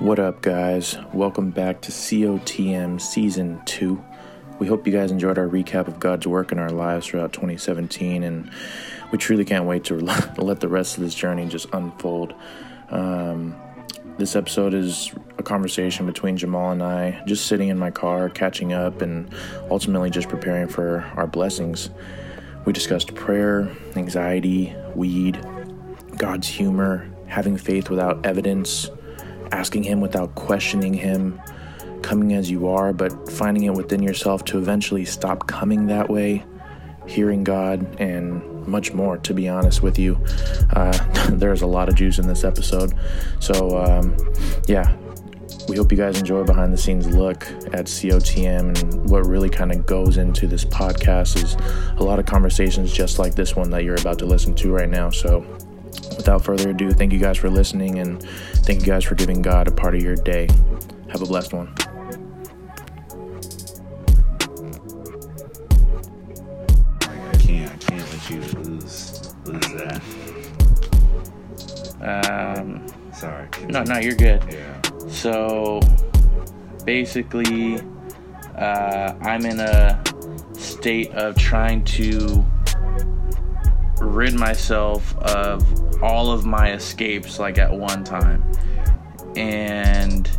What up, guys? Welcome back to COTM Season 2. We hope you guys enjoyed our recap of God's work in our lives throughout 2017, and we truly can't wait to let the rest of this journey just unfold. Um, this episode is a conversation between Jamal and I, just sitting in my car, catching up, and ultimately just preparing for our blessings. We discussed prayer, anxiety, weed, God's humor, having faith without evidence, asking Him without questioning Him, coming as you are, but finding it within yourself to eventually stop coming that way, hearing God, and much more, to be honest with you. Uh, there's a lot of juice in this episode. So, um, yeah, we hope you guys enjoy behind the scenes look at COTM and what really kind of goes into this podcast is a lot of conversations just like this one that you're about to listen to right now. So, without further ado, thank you guys for listening and thank you guys for giving God a part of your day. Have a blessed one. I can't, I can't let you lose, lose that. Um, Sorry. no, no, you're good. Yeah. So basically, uh, I'm in a state of trying to rid myself of all of my escapes like at one time. And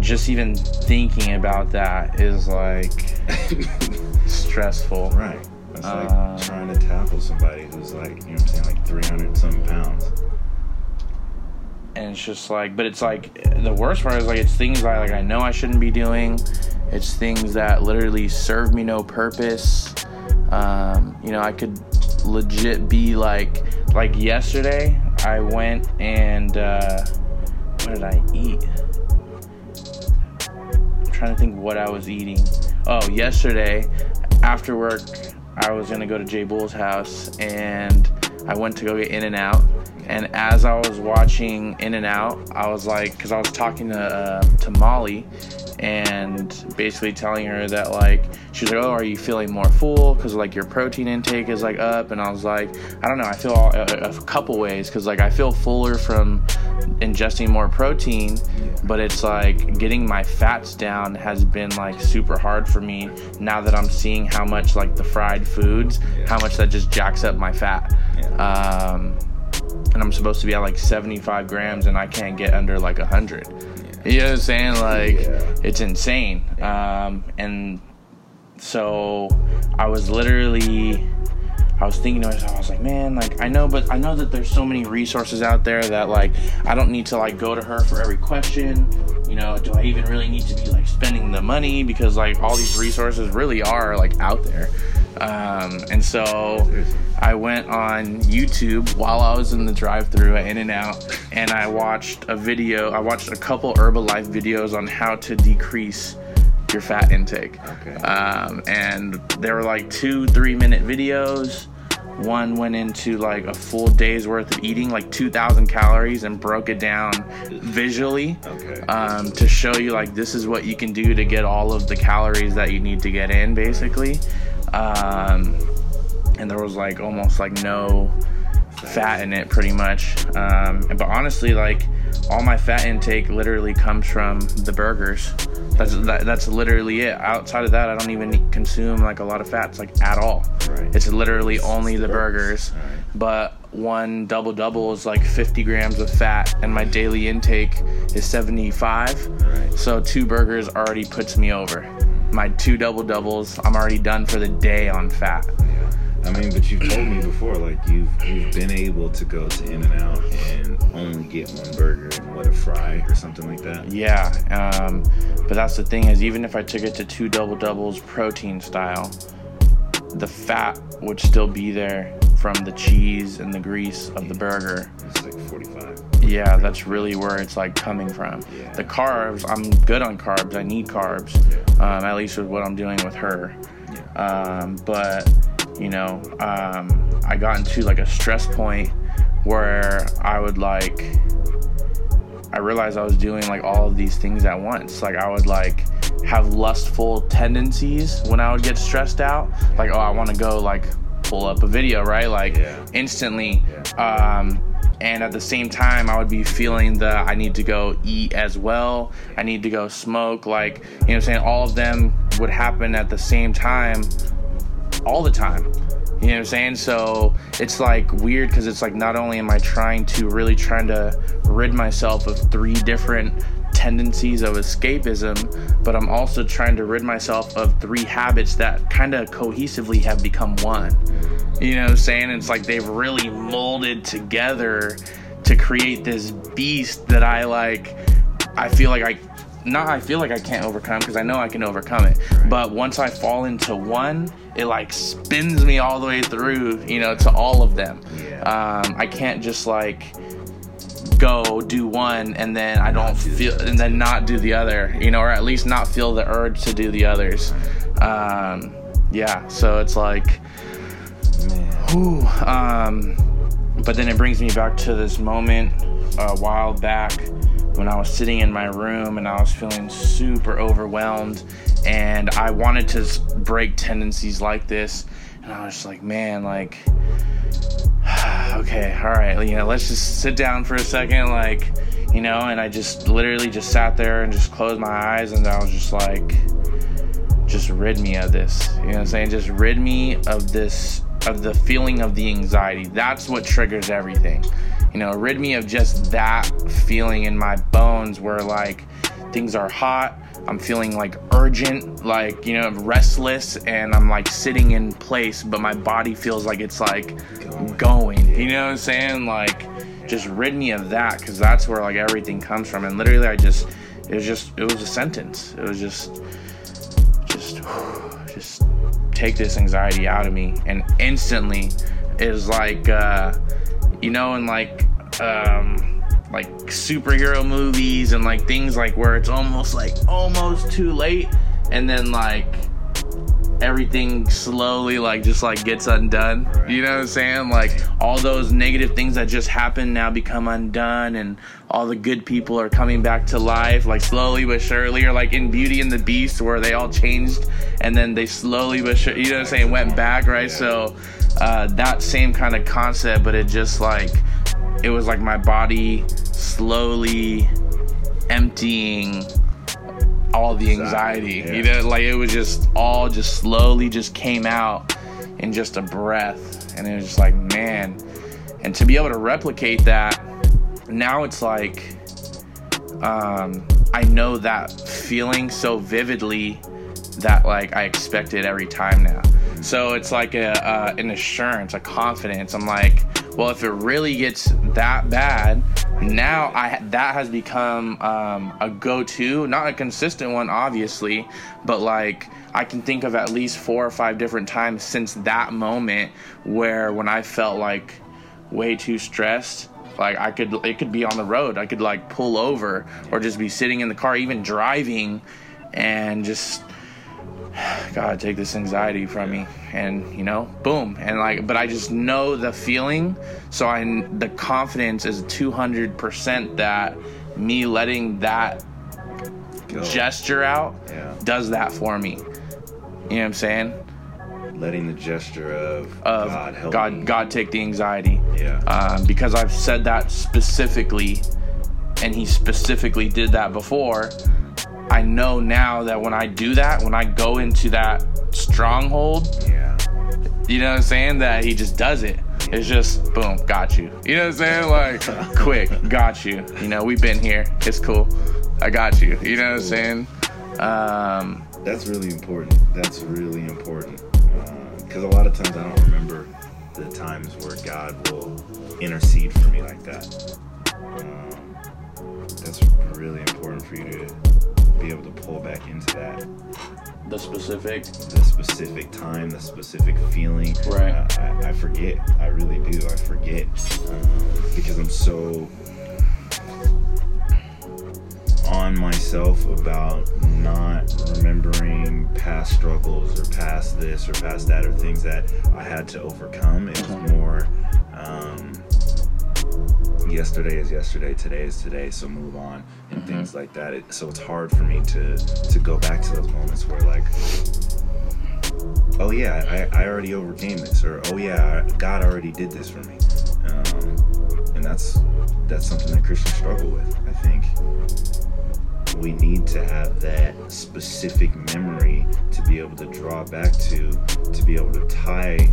just even thinking about that is like stressful. right. It's like Um, trying to tackle somebody who's like, you know what I'm saying, like 300 some pounds. and it's just like but it's like the worst part is like it's things I like I know I shouldn't be doing it's things that literally serve me no purpose um, you know I could legit be like like yesterday I went and uh, what did I eat? I'm trying to think what I was eating. Oh yesterday after work I was gonna go to Jay Bull's house and I went to go get In-N-Out and as I was watching In-N-Out, I was like, because I was talking to uh, to Molly, and basically telling her that like she was like, oh, are you feeling more full? Because like your protein intake is like up, and I was like, I don't know, I feel a, a couple ways because like I feel fuller from ingesting more protein, but it's like getting my fats down has been like super hard for me now that I'm seeing how much like the fried foods, how much that just jacks up my fat. Um, and I'm supposed to be at like 75 grams and I can't get under like 100. You know what I'm saying? Like, Yeah. it's insane. Um, and so I was literally, I was thinking to myself, I was like, man, like, I know, but I know that there's so many resources out there that, like, I don't need to, like, go to her for every question. You know, do I even really need to be, like, spending the money? Because, like, all these resources really are, like, out there. Um, and so I went on YouTube while I was in the drive-through at In-N-Out, and I watched a video. I watched a couple Herbalife videos on how to decrease your fat intake. Okay. Um, and there were like two three-minute videos. One went into like a full day's worth of eating, like 2,000 calories, and broke it down visually Okay. um, to show you like this is what you can do to get all of the calories that you need to get in basically um, and there was like almost like no fat in it pretty much. Um, but honestly like all my fat intake literally comes from the burgers. That's that, that's literally it. Outside of that i don't even consume like a lot of fats like at all. Right. it's literally only the burgers. Alright. but one double double is like 50 grams of fat and my daily intake is 75 Right. so two burgers already puts me over. My two double doubles i'm already done for the day on fat. Yeah. I mean, but you've told me before, like you've you've been able to go to In-N-Out and only get one burger and what a fry or something like that. yeah um, but that's the thing is even if i took it to two double doubles protein style the fat would still be there from the cheese and the grease of the burger It's like 45. yeah that's really where it's like coming from Yeah. the carbs i'm good on carbs i need carbs um, at least with what i'm doing with her Yeah. um, but you know um, i got into like a stress point where i would like i realized i was doing like all of these things at once. Like i would like have lustful tendencies when i would get stressed out. Like oh i want to go like pull up a video right? Like Yeah. instantly. Um, and at the same time i would be feeling the i need to go eat as well. I need to go smoke. Like you know what i'm saying? All of them would happen at the same time all the time you know what i'm saying so it's like weird because it's like not only am i trying to really trying to rid myself of three different tendencies of escapism but i'm also trying to rid myself of three habits that kind of cohesively have become one you know what I'm saying? It's like they've really molded together to create this beast that I like. I feel like I, not I feel like I can't overcome because I know I can overcome it. But once I fall into one, it like spins me all the way through, you know, to all of them. Yeah. Um, I can't just like go do one and then I don't do feel and then not do the other, you know, or at least not feel the urge to do the others. Um, yeah, so it's like. Ooh, um, but then it brings me back to this moment a while back when I was sitting in my room and I was feeling super overwhelmed and I wanted to break tendencies like this. And I was just like, man, like, okay, all right, you know, let's just sit down for a second, like, you know, and I just literally just sat there and just closed my eyes and I was just like, just rid me of this. You know what I'm saying? Just rid me of this, of the feeling of the anxiety. That's what triggers everything. You know, rid me of just that feeling in my bones where like things are hot. I'm feeling like urgent, like, you know, restless, and I'm like sitting in place, but my body feels like it's like Going. going. You know what I'm saying? Like, just rid me of that because that's where like everything comes from. And literally, I just, it was just, it was a sentence. It was just, just just take this anxiety out of me and instantly it was like uh you know in like um like superhero movies and like things like where it's almost like almost too late and then like everything slowly like just like gets undone. You know what i'm saying? Like all those negative things that just happened now become undone and all the good people are coming back to life like slowly but surely or like in beauty and the beast where they all changed and then they slowly but sure you know what i'm saying went back right? So uh, that same kind of concept but it just like it was like my body slowly emptying all the anxiety. Anxiety, You yeah. know, like it was just all just slowly just came out in just a breath. And it was just like, man. And to be able to replicate that, now it's like um I know that feeling so vividly that like I expect it every time now. So it's like a uh, an assurance, a confidence. I'm like, well, if it really gets that bad, now I that has become um, a go-to, not a consistent one, obviously, but like I can think of at least four or five different times since that moment where when I felt like way too stressed like i could it could be on the road i could like pull over or just be sitting in the car even driving and just god take this anxiety from me and you know boom and like but i just know the feeling so i the confidence is 200% that me letting that Go. gesture out Yeah. does that for me you know what i'm saying Letting the gesture of, of God help god me. god take the anxiety Yeah. um, because I've said that specifically, and he specifically did that before. I know now that when I do that, when I go into that stronghold, yeah. you know what I'm saying? That he just does it. It's just boom, got you. You know what I'm saying? Like quick, got you. You know, we've been here. It's cool. I got you. You know what I'm saying? Um, That's really important. That's really important. Because a lot of times I don't remember the times where God will intercede for me like that. Um, that's really important for you to be able to pull back into that. the specific. The specific time, the specific feeling. Right. I, I, I forget. I really do. I forget. Um, because I'm so on myself about not remembering past struggles or past this or past that or things that I had to overcome. It was more um, yesterday is yesterday, today is today, so move on and things like that. It, so it's hard for me to to go back to those moments where like oh yeah, I, I already overcame this, or oh yeah, God already did this for me. Um, and and that's that's something that Christians struggle with. I think we need to have that specific memory to be able to draw back to, to be able to tie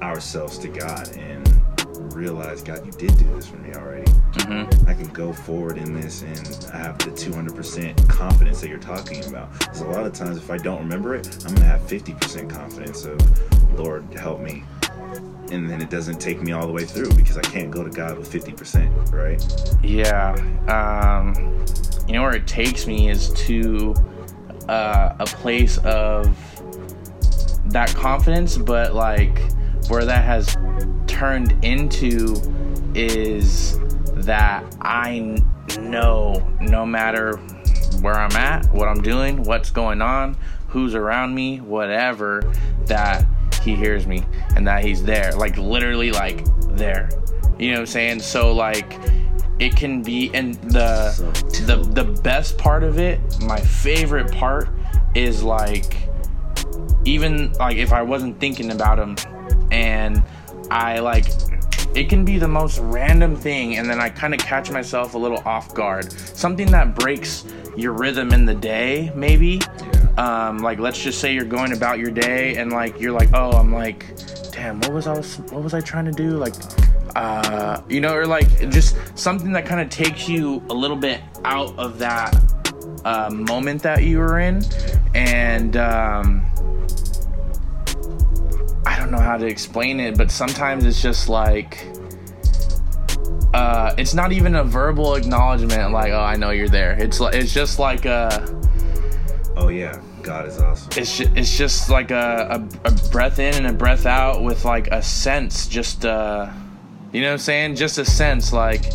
ourselves to God and realize, God, you did do this for me already. Mm-hmm. I can go forward in this and I have the 200% confidence that you're talking about. Because a lot of times, if I don't remember it, I'm going to have 50% confidence of, Lord, help me. And then it doesn't take me all the way through because I can't go to God with 50%, right? Yeah. Um, you know where it takes me is to uh, a place of that confidence, but like where that has turned into is that I know no matter where I'm at, what I'm doing, what's going on, who's around me, whatever, that he hears me and that he's there. Like literally like there. You know what I'm saying? So like it can be and the the the best part of it, my favorite part is like even like if I wasn't thinking about him and I like it can be the most random thing and then I kind of catch myself a little off guard. Something that breaks your rhythm in the day, maybe. Um, like let's just say you're going about your day and like you're like, oh, I'm like, damn, what was I was what was I trying to do? Like uh, you know, or like just something that kind of takes you a little bit out of that uh, moment that you were in, and um, I don't know how to explain it, but sometimes it's just like. Uh, it's not even a verbal acknowledgement, like "Oh, I know you're there." It's like it's just like a, Oh yeah, God is awesome. it's ju- it's just like a, a, a breath in and a breath out with like a sense, just uh, you know what I'm saying? Just a sense, like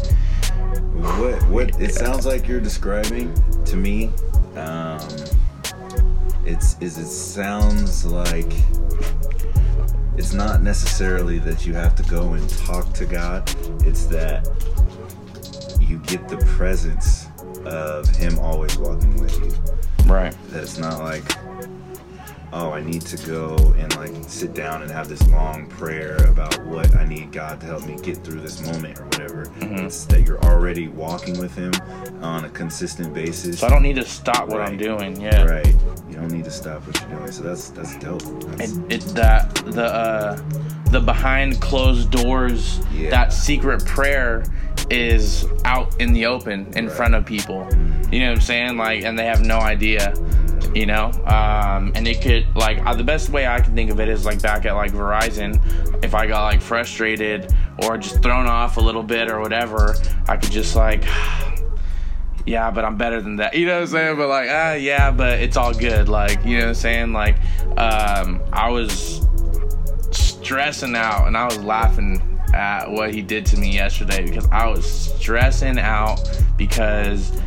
What what it sounds like you're describing to me, um, it's is it sounds like it's not necessarily that you have to go and talk to God. It's that you get the presence of Him always walking with you. right. that it's not like oh i need to go and like sit down and have this long prayer about what i need god to help me get through this moment or whatever Mhm. it's that you're already walking with him on a consistent basis So I don't need to stop what I'm doing. Yeah. right you don't need to stop what you're doing so that's that's dope that's, It, it that the uh, the behind closed doors Yeah. that secret prayer is out in the open in Right. front of people. You know what I'm saying? Like, and they have no idea. You know, um, and it could like uh, the best way I can think of it is like back at like Verizon. If I got like frustrated or just thrown off a little bit or whatever, I could just like yeah, but I'm better than that. You know what I'm saying? But like, ah, yeah, but it's all good. Like, you know what I'm saying? Like, um, I was stressing out and I was laughing at what he did to me yesterday because I was stressing out because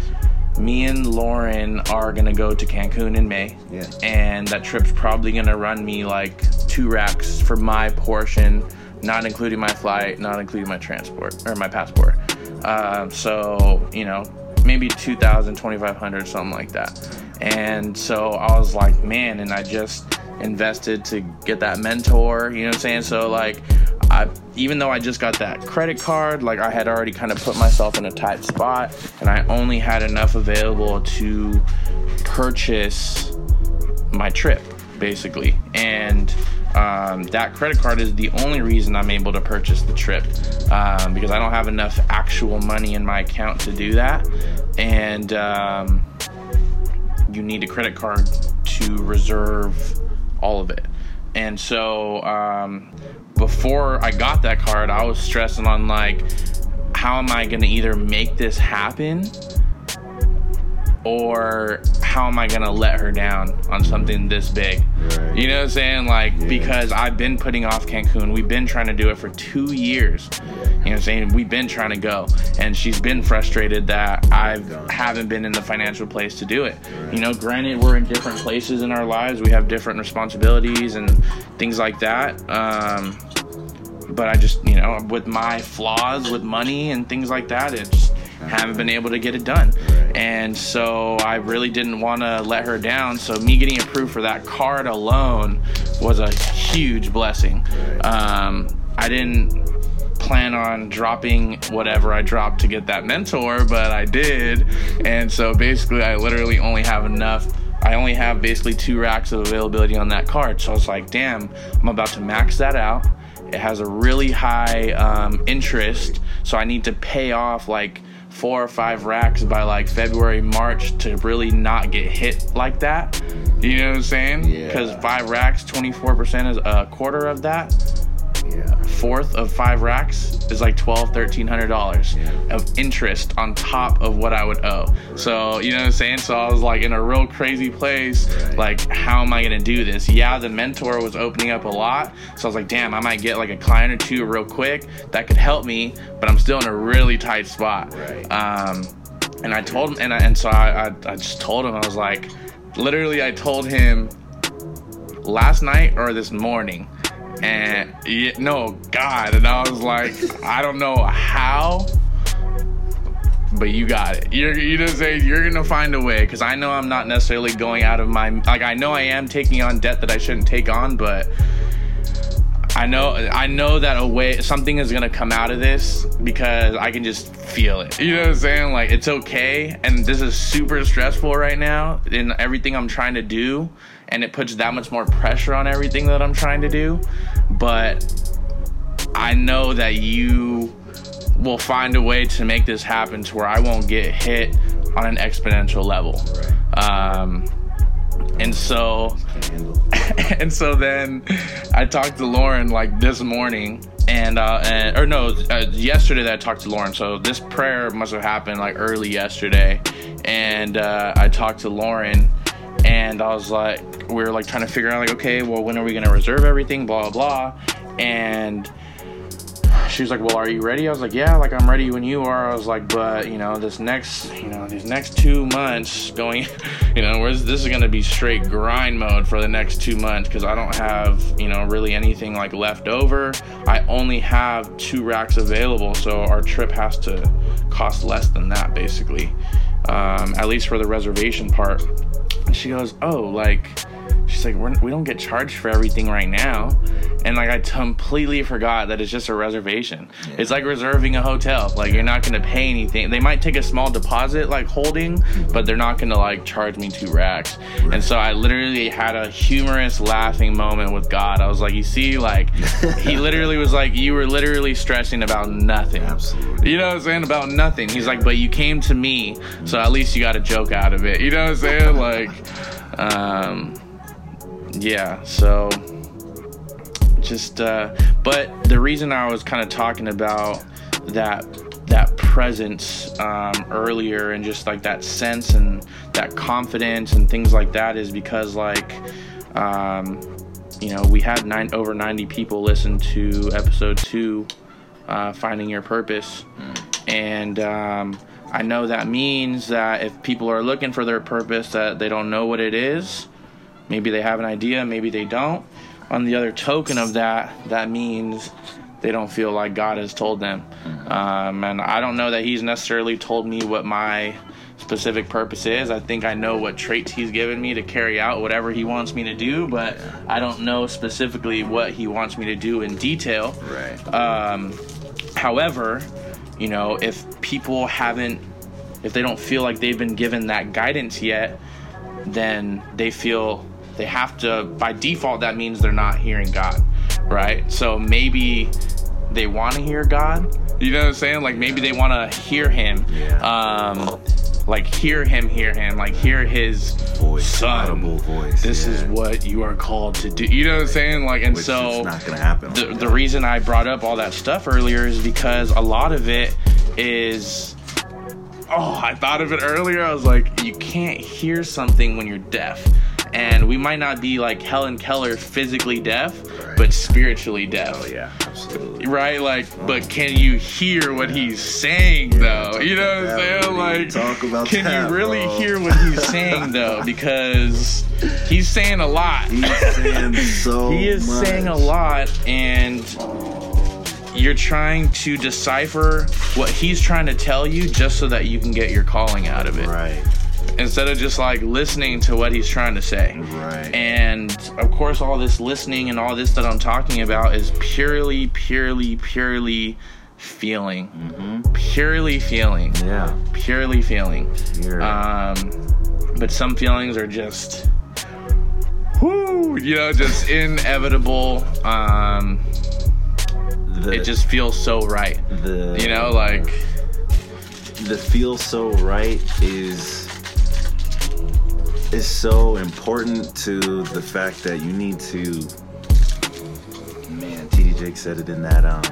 me and Lauren are gonna go to Cancun in May. Yeah. And that trip's probably gonna run me like two racks for my portion, not including my flight, not including my transport or my passport. Um, so, you know, maybe 2,000, 2,500, something like that. And so I was like, man, and I just invested to get that mentor, you know what I'm saying? So, like, I, even though I just got that credit card, like I had already kind of put myself in a tight spot, and I only had enough available to purchase my trip, basically. And um, that credit card is the only reason I'm able to purchase the trip um, because I don't have enough actual money in my account to do that. And um, you need a credit card to reserve all of it. And so um, before I got that card, I was stressing on like, how am I going to either make this happen or how am I going to let her down on something this big? Right. You know what I'm saying? Like, Yeah. because I've been putting off Cancun. We've been trying to do it for two years. You know what I'm saying? We've been trying to go. And she's been frustrated that I haven't been in the financial place to do it. Right. You know, granted, we're in different places in our lives. We have different responsibilities and things like that. Um, but I just, you know, with my flaws with money and things like that, it just haven't been able to get it done. And so I really didn't want to let her down. So me getting approved for that card alone was a huge blessing. Um, I didn't plan on dropping whatever I dropped to get that mentor, but I did. And so basically, I literally only have enough. I only have basically two racks of availability on that card. So I was like, damn, I'm about to max that out. It has a really high um, interest. So I need to pay off like four or five racks by like February, March to really not get hit like that. You know what I'm saying? Yeah. Because five racks, 24% is a quarter of that. Yeah. Fourth of five racks is like twelve, thirteen hundred dollars Yeah. of interest on top of what I would owe. So you know what I'm saying? So I was like in a real crazy place. Right. Like, how am I gonna do this? Yeah, the mentor was opening up a lot. So I was like, damn, I might get like a client or two real quick that could help me, but I'm still in a really tight spot. Right. Um, and I told him, and, I, and so I, I, I just told him, I was like, literally, I told him last night or this morning. And yeah, no, God. And I was like, I don't know how, but you got it. You're, you I'm saying? You're to find a way. Cause I know I'm not necessarily going out of my, like, I know I am taking on debt that I shouldn't take on, but I know I know that a way something is gonna come out of this because I can just feel it. You know what I'm saying? Like it's okay, and this is super stressful right now in everything I'm trying to do, and it puts that much more pressure on everything that I'm trying to do. But I know that you will find a way to make this happen to where I won't get hit on an exponential level. Um, and so and so then I talked to Lauren like this morning, and uh, and or no, uh, yesterday that I talked to Lauren. So this prayer must have happened like early yesterday, and uh, I talked to Lauren, and I was like, we were like trying to figure out like, okay, well, when are we gonna reserve everything, blah blah, blah, and she was like, "Well, are you ready?" I was like, "Yeah, like I'm ready when you are." I was like, "But you know, this next, you know, these next two months going, you know, where's this is gonna be straight grind mode for the next two months because I don't have, you know, really anything like left over. I only have two racks available, so our trip has to cost less than that, basically, um, at least for the reservation part." She goes, "Oh, like." She's like, We're, we don't get charged for everything right now. And like, I completely forgot that it's just a reservation. It's like reserving a hotel. Like, you're not going to pay anything. They might take a small deposit, like holding, but they're not going to like charge me two racks. And so I literally had a humorous laughing moment with God. I was like, You see, like, he literally was like, You were literally stressing about nothing. Absolutely. You know what I'm saying? About nothing. He's like, but you came to me, so at least you got a joke out of it. You know what I'm saying? Like, um, yeah. So, just, uh, but the reason I was kind of talking about that that presence um, earlier and just like that sense and that confidence and things like that is because like um, you know we had nine over 90 people listen to episode two uh, finding your purpose and um, i know that means that if people are looking for their purpose that they don't know what it is maybe they have an idea maybe they don't. On the other token of that that means they don't feel like god has told them. Um, and i don't know that he's necessarily told me what my specific purpose is. I think i know what traits he's given me to carry out whatever he wants me to do but i don't know specifically what he wants me to do in detail. Right. um, however, you know, if people haven't, if they don't feel like they've been given that guidance yet, then they feel they have to, by default, that means they're not hearing God, right? So maybe they want to hear God. You know what I'm saying? Like maybe they want to hear Him. Yeah. Um, like hear Him, hear Him, like hear His Voice, Son. audible voice. This yeah. is what you are called to do. You know what I'm saying? Like, and Which so it's not gonna happen. the, the reason I brought up all that stuff earlier is because a lot of it is. Oh, I thought of it earlier. I was like, you can't hear something when you're deaf. And we might not be like Helen Keller physically deaf, Right. but spiritually deaf. Oh yeah, absolutely. Right? Like, but can you hear what he's saying though? You know what I'm saying? Like, talk about can that, you really bro. hear what he's saying though? Because he's saying a lot. He's saying so. He is much. saying a lot, and you're trying to decipher what he's trying to tell you just so that you can get your calling out of it. Right. Instead of just like listening to what he's trying to say. Right. And of course, all this listening and all this that I'm talking about is purely, purely, purely feeling, Mm-hmm. purely feeling, Yeah. purely feeling. You're, Um, but some feelings are just, whoo, you know, just inevitable. Um, the, it just feels so right, the you know, like the feel so right is is so important to the fact that you need to man TD Jake said it in that um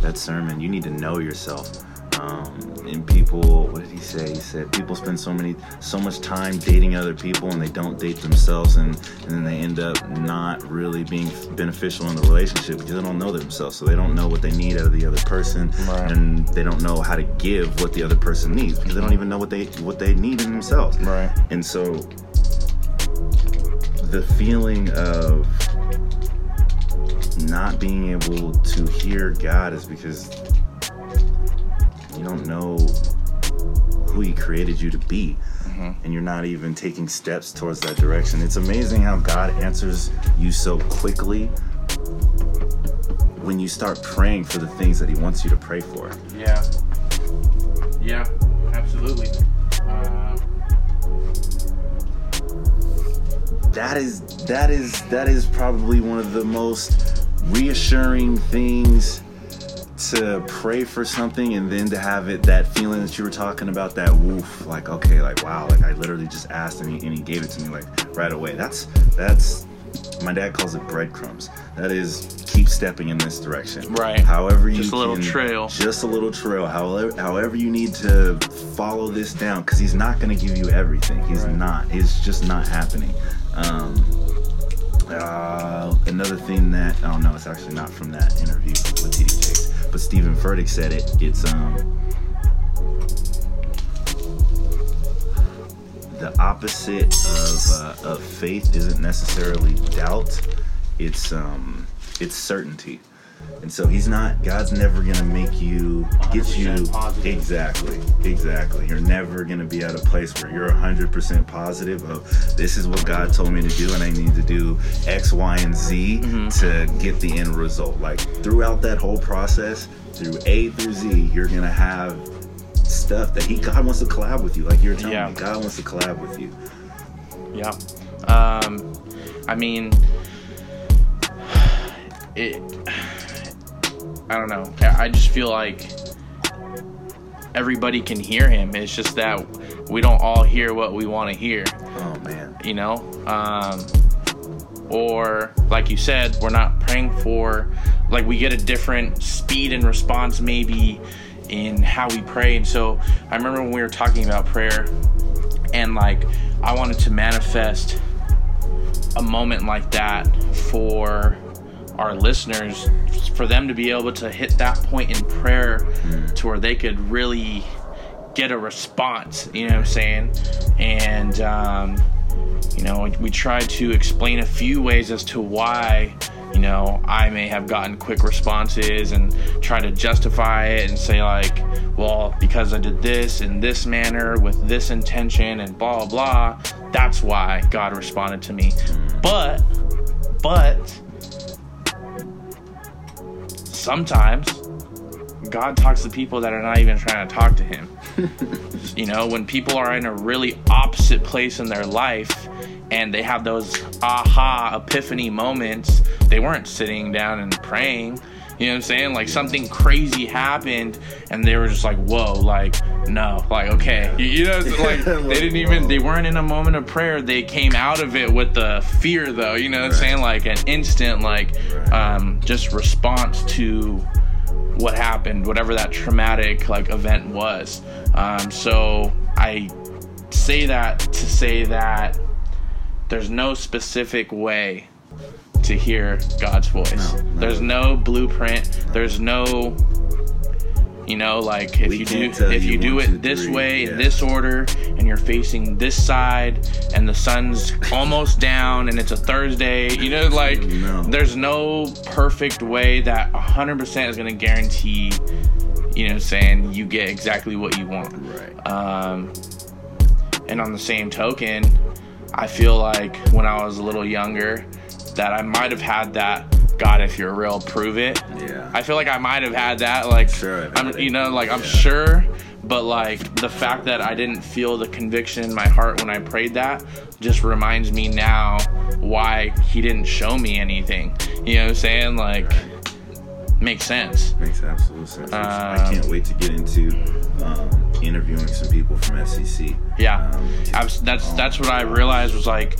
that sermon you need to know yourself. Um and people what did he say? He said people spend so many so much time dating other people and they don't date themselves and and then they end up not really being beneficial in the relationship because they don't know themselves. So they don't know what they need out of the other person Right. and they don't know how to give what the other person needs because they don't even know what they what they need in themselves. Right, and so the feeling of not being able to hear God is because you don't know who He created you to be. Mm-hmm. And you're not even taking steps towards that direction. It's amazing how God answers you so quickly when you start praying for the things that He wants you to pray for. yeah, yeah, absolutely. That is that is that is probably one of the most reassuring things to pray for something and then to have it that feeling that you were talking about that woof like okay like wow like i literally just asked him and he, and he gave it to me like right away. That's that's my dad calls it breadcrumbs. That is keep stepping in this direction. Right. however you Just a little can- trail. just a little trail. However however you need to follow this down because he's not going to give you everything. He's Right. not. It's just not happening um uh, another thing that oh no it's actually not from that interview with TD Jakes but Steven Furtick said it. It's um the opposite of uh, of faith isn't necessarily doubt. It's um it's certainty and so he's not god's never gonna make you get you positive. exactly exactly you're never gonna be at a place where you're 100% positive of this is what god told me to do and i need to do x y and z Mm-hmm. to get the end result like throughout that whole process through a through z you're gonna have stuff that he god wants to collab with you like you're telling Yeah. me god wants to collab with you Yeah. Um, I mean, it. I don't know. I just feel like everybody can hear him. It's just that we don't all hear what we want to hear, oh man you know? Um, or, like you said, we're not praying for, like, we get a different speed and response maybe in how we pray. And so I remember when we were talking about prayer, and like, I wanted to manifest a moment like that for our listeners for them to be able to hit that point in prayer to where they could really get a response you know what i'm saying? And um, you know we tried to explain a few ways as to why you know i may have gotten quick responses and try to justify it and say like well because i did this in this manner with this intention and blah blah that's why god responded to me. But but sometimes god talks to people that are not even trying to talk to him you know, when people are in a really opposite place in their life and they have those aha epiphany moments, they weren't sitting down and praying. You know what I'm saying? Like something crazy happened and they were just like, whoa, like, no, like, okay. You, you know, it's like they didn't even, they weren't in a moment of prayer. They came out of it with the fear, though. You know what I'm Right. saying? Like an instant, like, um, just response to what happened, whatever that traumatic like event was. Um, so I say that to say that there's no specific way to hear God's voice. No, no. There's no blueprint. There's no you know like if We you do if you you do one, it two, this three, way yeah. in this order and you're facing this side and the sun's almost down and it's a Thursday you know like No. there's no perfect way that 100% is going to guarantee you know what I'm saying you get exactly what you want right um, and on the same token, I feel like when I was a little younger, that I might have had that God, if you're real, prove it. Yeah. I feel like I might have had that. Like, Sure, I'm, you know, like I'm Yeah. sure, but like the fact that I didn't feel the conviction in my heart when I prayed that just reminds me now why He didn't show me anything. You know what I'm saying? Like, makes sense. Makes absolute sense. I Um, can't wait to get into um, interviewing some people from SEC. Yeah, Um, Abs- that's oh, that's what I realized was like,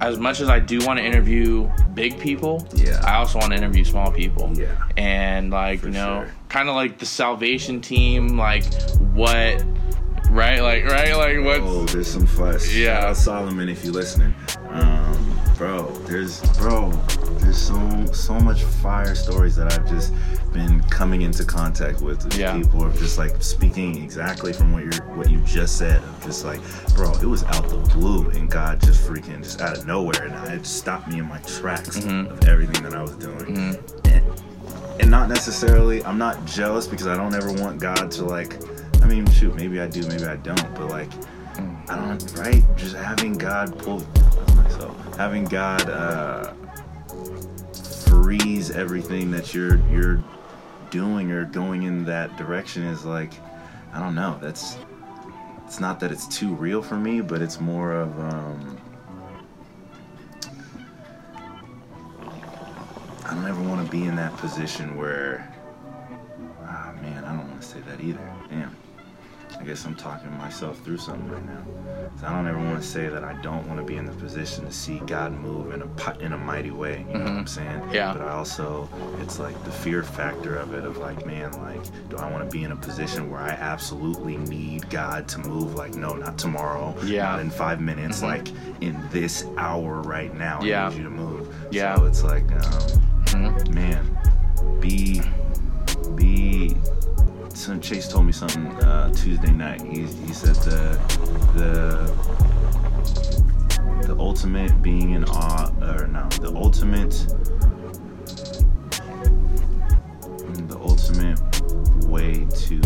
as much as I do want to interview big people, Yeah. I also want to interview small people. Yeah. and like For you know, sure. kind of like the Salvation team, like what, right? Like right, like what? Oh, there's some fuss. Yeah. Shout out Solomon if you're listening. Um, bro, there's bro, there's so so much fire stories that I've just been coming into contact with. Yeah. People are just like speaking exactly from what you're what you just said. Of just like, bro, it was out the blue and God just freaking just out of nowhere and it stopped me in my tracks Mhm. of everything that I was doing. Mhm. And, and not necessarily I'm not jealous because I don't ever want God to like I mean shoot, maybe I do, maybe I don't, but like I don't right. Just having God pull myself, having God uh, freeze everything that you're you're doing or going in that direction is like I don't know. That's it's not that it's too real for me, but it's more of um, I don't ever want to be in that position where ah man, I don't want to say that either. Damn. I guess I'm talking myself through something right now. I don't ever want to say that I don't want to be in the position to see God move in a in a mighty way. You know what I'm saying? Yeah. But I also, it's like the fear factor of it, of like, man, like, do I want to be in a position where I absolutely need God to move? Like, no, not tomorrow. Yeah. Not in five minutes. Like in this hour right now. Yeah. I need you to move. Yeah. So it's like, um, Mhm. man, be some Chase told me something uh, Tuesday night. He, he said the the the ultimate being in awe or no the ultimate the ultimate way to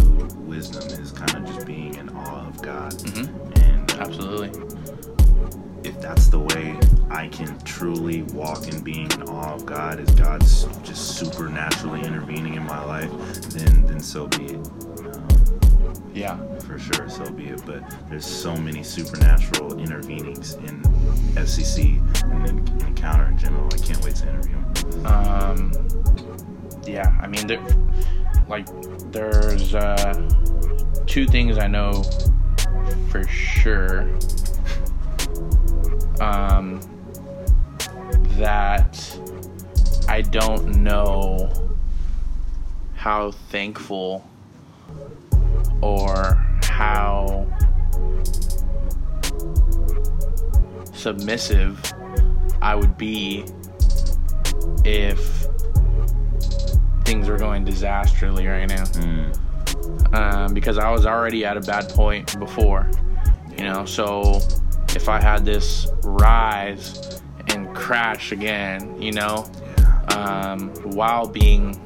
wisdom is kind of just being in awe of God Mhm. and uh, Absolutely. That's the way I can truly walk in being in awe of God, is God's just supernaturally intervening in my life, then then so be it. Um, Yeah. for sure, so be it. But there's so many supernatural intervenings in FCC and in Encounter in general. I can't wait to interview him. Um, yeah, I mean, there, like, there's uh, two things I know for sure. Um, that I don't know how thankful or how submissive I would be if things were going disastrously right now. Mm, Um, because I was already at a bad point before, you know. So if I had this rise and crash again, you know, um, while being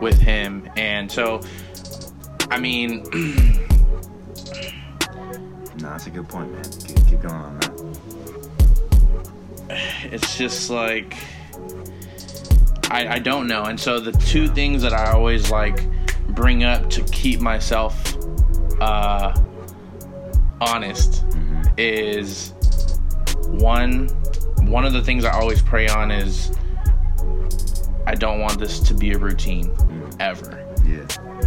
with him, and so I mean, No, that's a good point, man. Keep, keep going on that. it's just like I, I don't know and so the two things that i always like bring up to keep myself uh honest hmm is one one of the things i always pray on is i don't want this to be a routine Mm, ever yeah.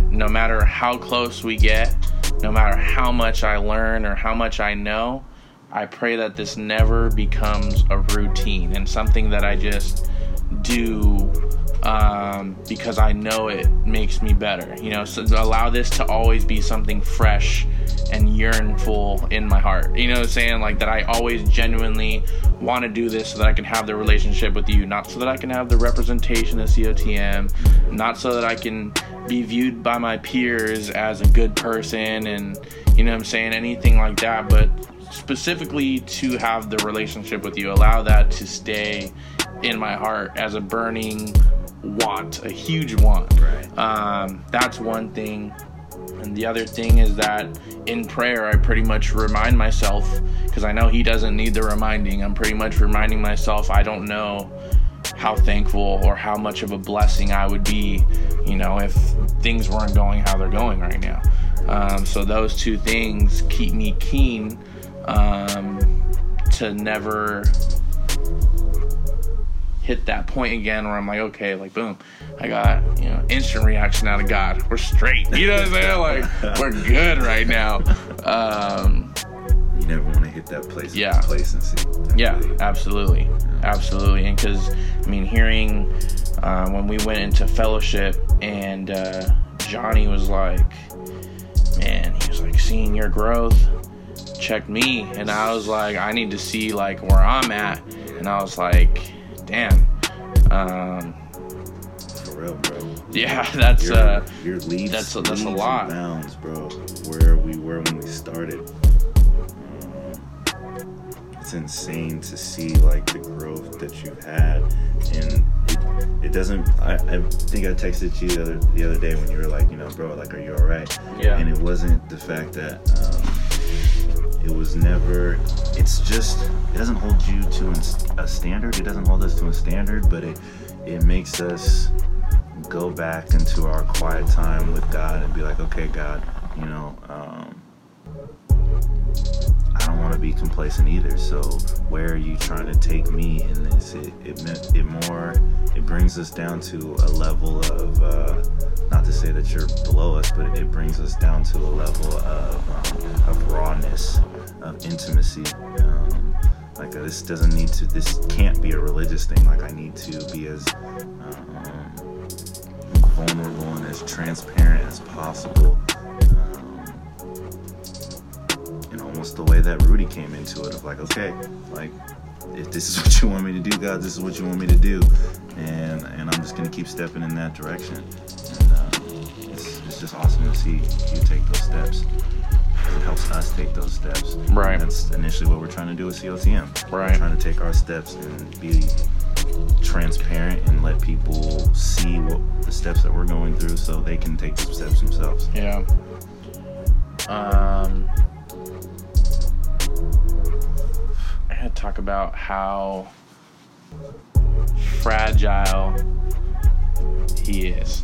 no matter how close we get, no matter how much I learn or how much I know, I pray that this never becomes a routine and something that I just do um, because I know it makes me better. You know, so allow this to always be something fresh and yearnful in my heart. You know what I'm saying? Like that I always genuinely want to do this so that I can have the relationship with you, not so that I can have the representation of COTM, not so that I can be viewed by my peers as a good person and you know what I'm saying, anything like that, but specifically to have the relationship with you. Allow that to stay in my heart as a burning want, a huge want. Right. Um, that's one thing. And the other thing is that in prayer, I pretty much remind myself, because I know he doesn't need the reminding, I'm pretty much reminding myself I don't know how thankful or how much of a blessing I would be, you know, if things weren't going how they're going right now. Um, so those two things keep me keen um, to never hit that point again where I'm like, okay, like boom, I got you know instant reaction out of God. We're straight. You know what I'm saying? Like we're good right now. Um, You never want to hit that place Yeah. of complacency. I yeah, absolutely, absolutely. And because I mean, hearing uh, when we went into fellowship and uh, Johnny was like, man, he was like, seeing your growth checked me, and I was like, I need to see like where I'm at, and I was like, damn. Um, For real, bro. yeah, that's Your, uh, your leaps, that's a- that's a lot. bounds, bro. Where we were when we started. It's insane to see like the growth that you've had, and it, it doesn't. I, I think I texted you the other, the other day when you were like, you know, bro, like, are you all right? Yeah. And it wasn't the fact that. Um, it was never it's just it doesn't hold you to a standard. It doesn't hold us to a standard but it it makes us go back into our quiet time with god and be like okay god you know um don't want to be complacent either so where are you trying to take me in this it it, it more it brings us down to a level of uh not to say that you're below us, but it brings us down to a level of, um, of rawness, of intimacy. Um, like uh, this doesn't need to, this can't be a religious thing. Like I need to be as um, vulnerable and as transparent as possible. Almost the way that Rudy came into it, of like, okay, like if this is what you want me to do, God, this is what you want me to do, and and I'm just gonna keep stepping in that direction. And uh, it's, it's just awesome to see you take those steps. It helps us take those steps. Right. That's initially what we're trying to do with COTM. Right. We're trying to take our steps and be transparent and let people see what the steps that we're going through, so they can take the steps themselves. Yeah. Um, Had to talk about how fragile he is.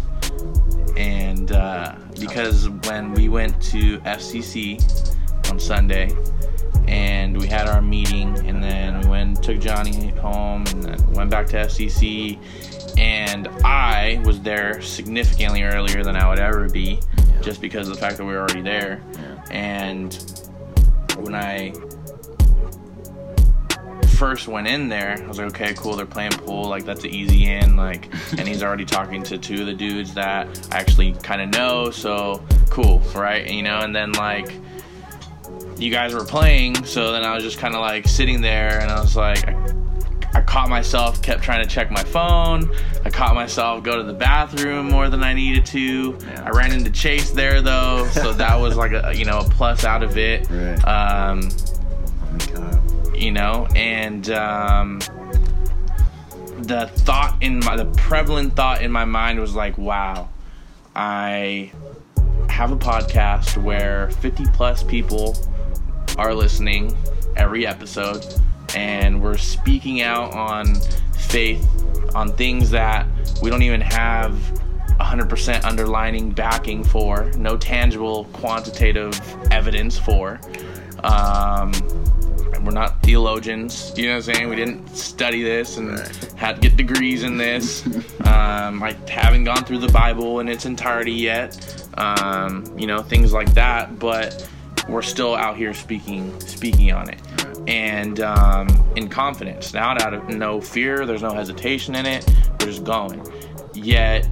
And uh, because when we went to FCC on Sunday and we had our meeting, and then we went and took Johnny home and then went back to FCC, and I was there significantly earlier than I would ever be just because of the fact that we were already there. Yeah. And when I first went in there, I was like, okay, cool, they're playing pool, like that's an easy in, like, and he's already talking to two of the dudes that I actually kind of know, so cool, right? You know, and then like you guys were playing, so then I was just kind of like sitting there, and I was like, I, I caught myself, kept trying to check my phone. I caught myself go to the bathroom more than I needed to. Yeah. I ran into Chase there though, so that was like a you know a plus out of it. Right. Um, Oh my God. You know, and um, the thought in my the prevalent thought in my mind was like, wow, I have a podcast where 50 plus people are listening every episode, and we're speaking out on faith on things that we don't even have 100% underlining backing for, no tangible quantitative evidence for. Um, we're not theologians, you know what I'm saying? We didn't study this and Right. had to get degrees in this. um, I haven't gone through the Bible in its entirety yet. Um, you know, things like that, but we're still out here speaking speaking on it. And um, in confidence, not out of no fear, there's no hesitation in it. We're just going. Yet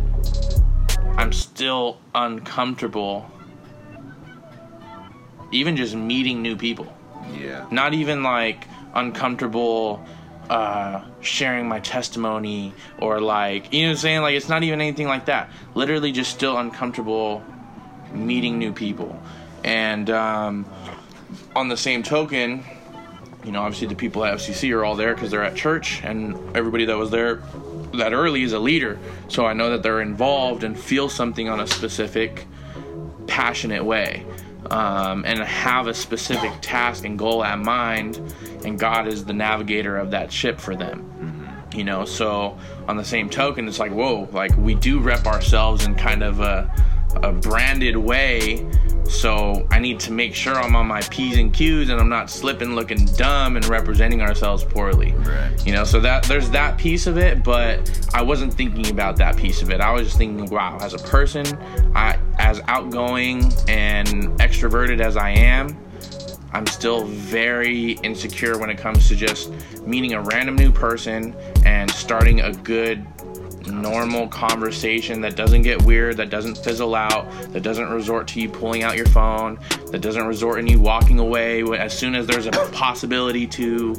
I'm still uncomfortable even just meeting new people Yeah. not even like uncomfortable uh sharing my testimony or like you know what I'm saying? Like it's not even anything like that. Literally just still uncomfortable meeting new people. And um on the same token you know obviously the people at FCC are all there because they're at church and everybody that was there that early is a leader. So I know that they're involved and feel something on a specific passionate way um, and have a specific task and goal at mind and god is the navigator of that ship for them. You know, so on the same token, it's like, whoa, like we do rep ourselves in kind of a, a branded way. So I need to make sure I'm on my P's and Q's and I'm not slipping looking dumb and representing ourselves poorly. Right. You know, so that there's that piece of it, but I wasn't thinking about that piece of it. I was just thinking, wow, as a person, I as outgoing and extroverted as I am, I'm still very insecure when it comes to just meeting a random new person and starting a good normal conversation that doesn't get weird, that doesn't fizzle out, that doesn't resort to you pulling out your phone, that doesn't resort in you walking away as soon as there's a possibility to.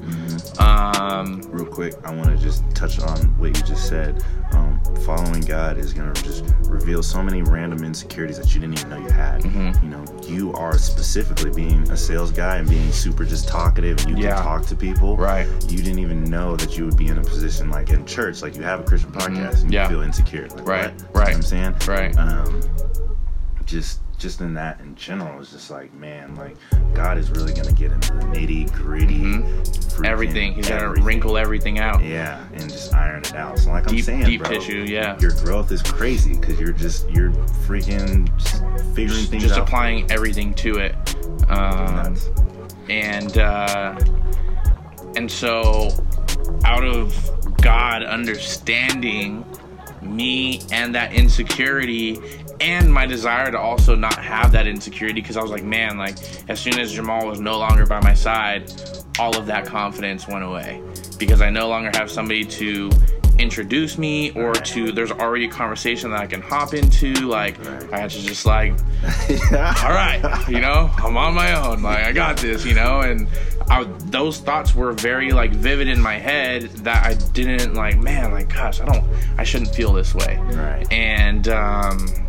Um, Real quick, I want to just touch on what you just said. Um, following God is going to just reveal so many random insecurities that you didn't even know you had. Mm-hmm. You know, you are specifically being a sales guy and being super just talkative and you Yeah. can talk to people. Right. You didn't even know that you would be in a position like in church, like you have a Christian podcast and you Mm-hmm. Yeah. feel insecure. Like, Right, what? You know right, what I'm saying? right. Um, just just in that in general, it's just like, man, like God is really gonna get into the nitty gritty, Mm-hmm. everything. He's gonna wrinkle everything out. Yeah, and just iron it out. So like I'm saying, deep bro, tissue, yeah. Your growth is crazy because you're just you're freaking just figuring Just, things just out. applying everything to it. Um, and uh, and so out of God understanding me and that insecurity and my desire to also not have that insecurity because I was like, man, like as soon as Jamal was no longer by my side, all of that confidence went away because I no longer have somebody to introduce me or to there's already a conversation that I can hop into like Right. I had to just like all right, you know, I'm on my own. Like I got this, you know, and I, those thoughts were very like vivid in my head that I didn't like. Man, like gosh, I don't, I shouldn't feel this way. Right. And um,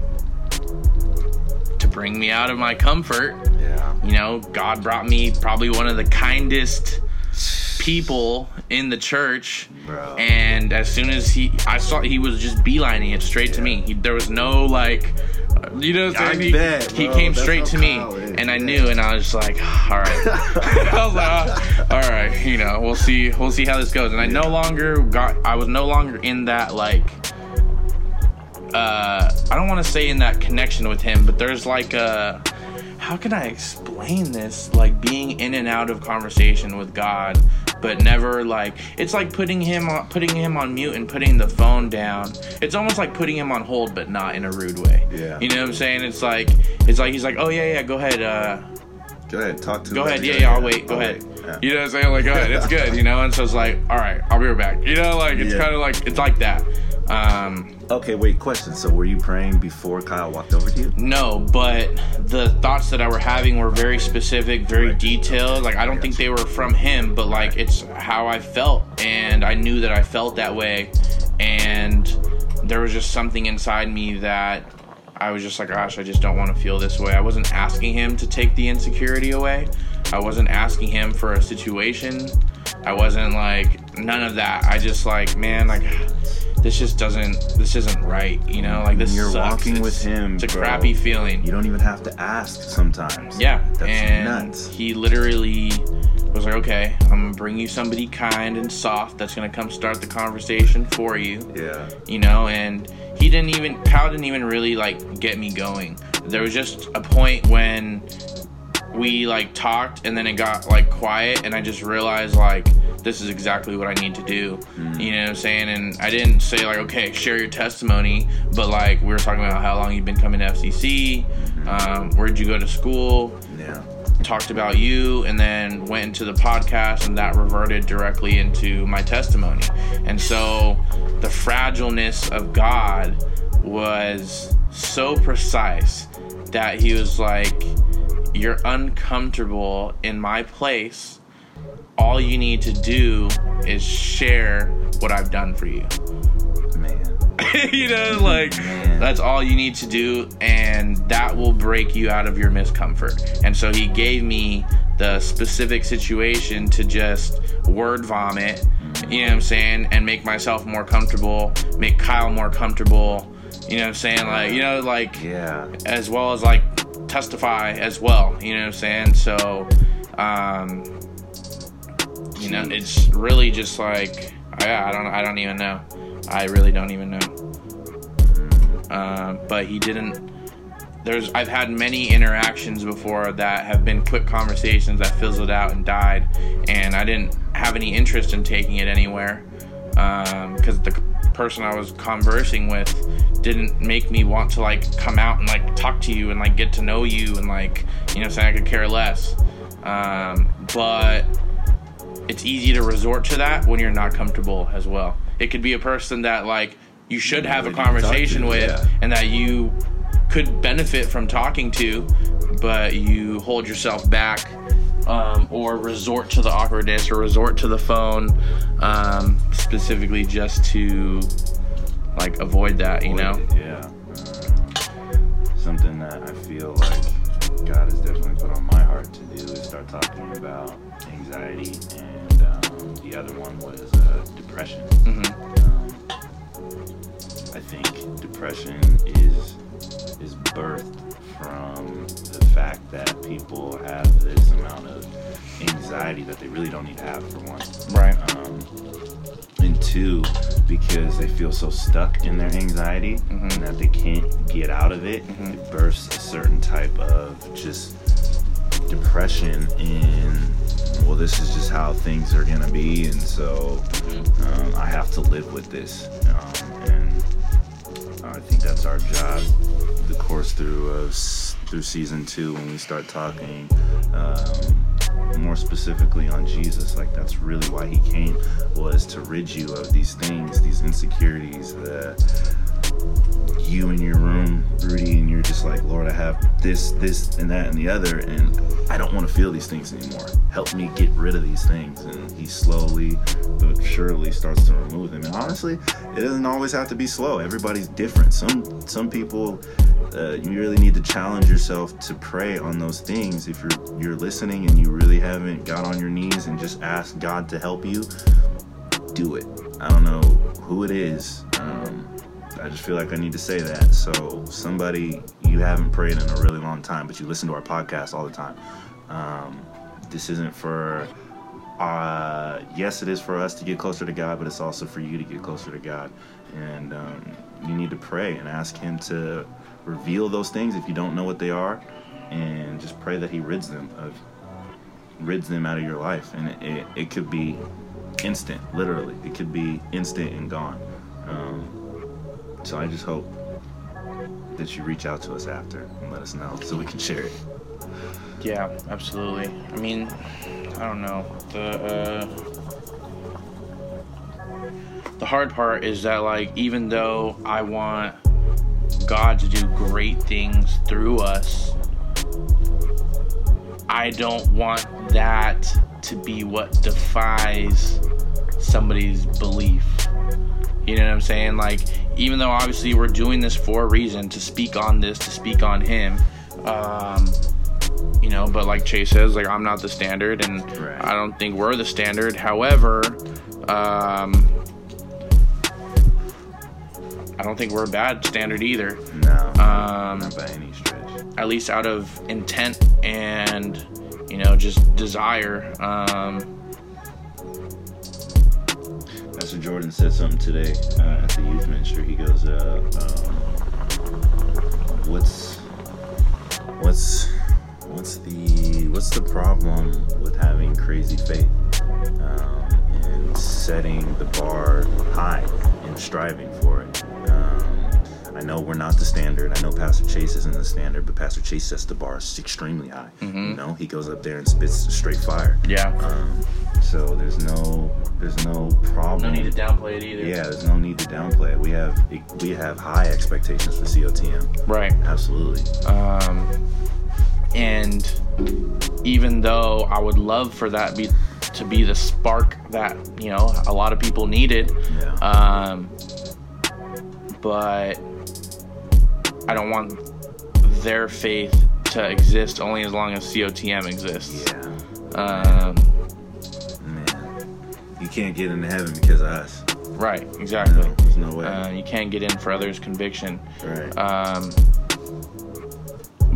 bring me out of my comfort, yeah. you know, God brought me probably one of the kindest people in the church. Bro. And as soon as he, I saw he was just beelining it straight to me. He, there was no like, you know, what I'm I saying? he, bet, he came That's straight to me, is, and I yeah. knew, and I was just like, all right. I was like, "Ah, all right, you know, we'll see, we'll see how this goes. And I no longer got, I was no longer in that like. Uh, I don't want to say in that connection with him, but there's like a how can I explain this? Like being in and out of conversation with God, but never like it's like putting him on putting him on mute and putting the phone down. It's almost like putting him on hold, but not in a rude way. Yeah. You know what I'm saying? It's like it's like he's like, oh yeah, yeah, go ahead, uh, Go ahead, talk to him. go ahead, yeah, yeah, I'll wait, go I'll ahead. wait. Yeah. You know what I'm saying? Like, go ahead, it's good, you know. And so it's like, all right, I'll be right back. You know, like it's Yeah. kind of like it's like that. Um, Okay, wait, question. So were you praying before Kyle walked over to you? No, but the thoughts that I were having were very specific, very detailed. Like I don't think they were from him, but like it's how I felt, and I knew that I felt that way, and there was just something inside me that I was just like, gosh, I just don't want to feel this way. I wasn't asking him to take the insecurity away. I wasn't asking him for a situation. I wasn't like none of that. I just like, man, like this just doesn't this isn't right, you know? Like this You're sucks. walking with It's- him, It's a bro. crappy feeling. You don't even have to ask sometimes. Yeah, That's and nuts. he literally was like, "Okay, I'm gonna bring you somebody kind and soft that's gonna come start the conversation for you." Yeah. You know, and he didn't even Kyle didn't even really like get me going. There was just a point when we like talked and then it got like quiet and I just realized like this is exactly what I need to do. You know what I'm saying? And I didn't say like, okay, share your testimony, but like we were talking about how long you've been coming to FCC, um, where'd you go to school, Yeah. talked about you and then went into the podcast and that reverted directly into my testimony. And so the fragileness of God was so precise that he was like, You're uncomfortable in my place. All you need to do is share what I've done for you. Man. you know, like Man. that's all you need to do, and that will break you out of your miscomfort. And so he gave me the specific situation to just word vomit, you know what I'm saying, and make myself more comfortable, make Kyle more comfortable, you know what I'm saying, like you know, like Yeah. as well as like testify as well, you know what I'm saying. So, um, you know, it's really just like I, I don't. I don't even know. I really don't even know. Um, but he didn't. There's. I've had many interactions before that have been quick conversations that fizzled out and died, and I didn't have any interest in taking it anywhere because um, the person I was conversing with didn't make me want to like come out and like talk to you and like get to know you and like you know saying I could care less. Um, but it's easy to resort to that when you're not comfortable as well. It could be a person that like you should have a conversation to, with yeah. and that you could benefit from talking to, but you hold yourself back um, or resort to the awkwardness or resort to the phone um, specifically just to like avoid that, you know? It, yeah. Uh, something that I feel like God has definitely put on my heart to do is start talking about anxiety, and um, the other one was uh, depression. Mm-hmm. I think depression is is birthed from the fact that people have this amount of anxiety that they really don't need to have for one. Right. Um, and two, because they feel so stuck in their anxiety mm-hmm. and that they can't get out of it, mm-hmm. it bursts a certain type of just depression in well this is just how things are gonna be and so um, i have to live with this um, and I think that's our job. The course through uh, through season two, when we start talking um, more specifically on Jesus, like that's really why he came was to rid you of these things, these insecurities that you in your room, Rudy, and you're just like, Lord, I have this, this, and that, and the other, and I don't want to feel these things anymore. Help me get rid of these things. And he slowly but surely starts to remove them. And honestly, it doesn't always have to be slow. Everybody's different. Some some people, uh, you really need to challenge yourself to pray on those things. If you're you're listening and you really haven't got on your knees and just asked God to help you, do it. I don't know who it is. I just feel like I need to say that. So, somebody you haven't prayed in a really long time, but you listen to our podcast all the time. Um, this isn't for, uh, yes, it is for us to get closer to God, but it's also for you to get closer to God. And um, you need to pray and ask Him to reveal those things if you don't know what they are, and just pray that He rids them of rids them out of your life. And it, it, it could be instant, literally. It could be instant and gone. Um, so I just hope that you reach out to us after and let us know so we can share it. Yeah, absolutely. I mean, I don't know. The uh, the hard part is that like even though I want God to do great things through us, I don't want that to be what defies somebody's belief. You know what I'm saying? Like, even though obviously we're doing this for a reason to speak on this, to speak on him, um, you know, but like Chase says, like, I'm not the standard, and right. I don't think we're the standard. However, um, I don't think we're a bad standard either. No, um, not by any stretch. At least out of intent and, you know, just desire. Um, Pastor Jordan said something today uh, at the youth ministry. He goes, uh, um, "What's what's what's the what's the problem with having crazy faith um, and setting the bar high and striving for it?" I know we're not the standard. I know Pastor Chase isn't the standard, but Pastor Chase sets the bar extremely high. Mm-hmm. You know, he goes up there and spits straight fire. Yeah. Um, so there's no there's no problem. No need to downplay it either. Yeah, there's no need to downplay it. We have we have high expectations for COTM. Right. Absolutely. Um, and even though I would love for that be to be the spark that you know a lot of people needed, yeah. um, but I don't want their faith to exist only as long as COTM exists. Yeah. Um, you can't get into heaven because of us. Right. Exactly. No, there's no way. Uh, you can't get in for others' conviction. Right. Um,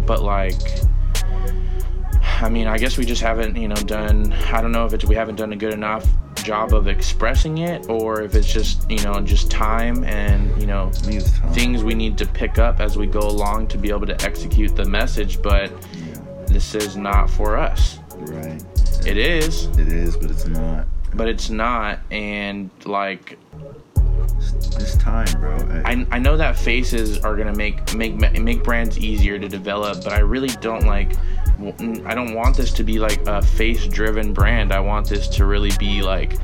but like, I mean, I guess we just haven't, you know, done. I don't know if it's we haven't done a good enough job of expressing it or if it's just you know just time and you know Me, it's time. things we need to pick up as we go along to be able to execute the message but Yeah, this is not for us right. it is It is, but it's not. But it's not and like it's time, bro. I, I, know that faces are gonna make make make brands easier to develop, but I really don't like. I don't want this to be like a face-driven brand. I want this to really be like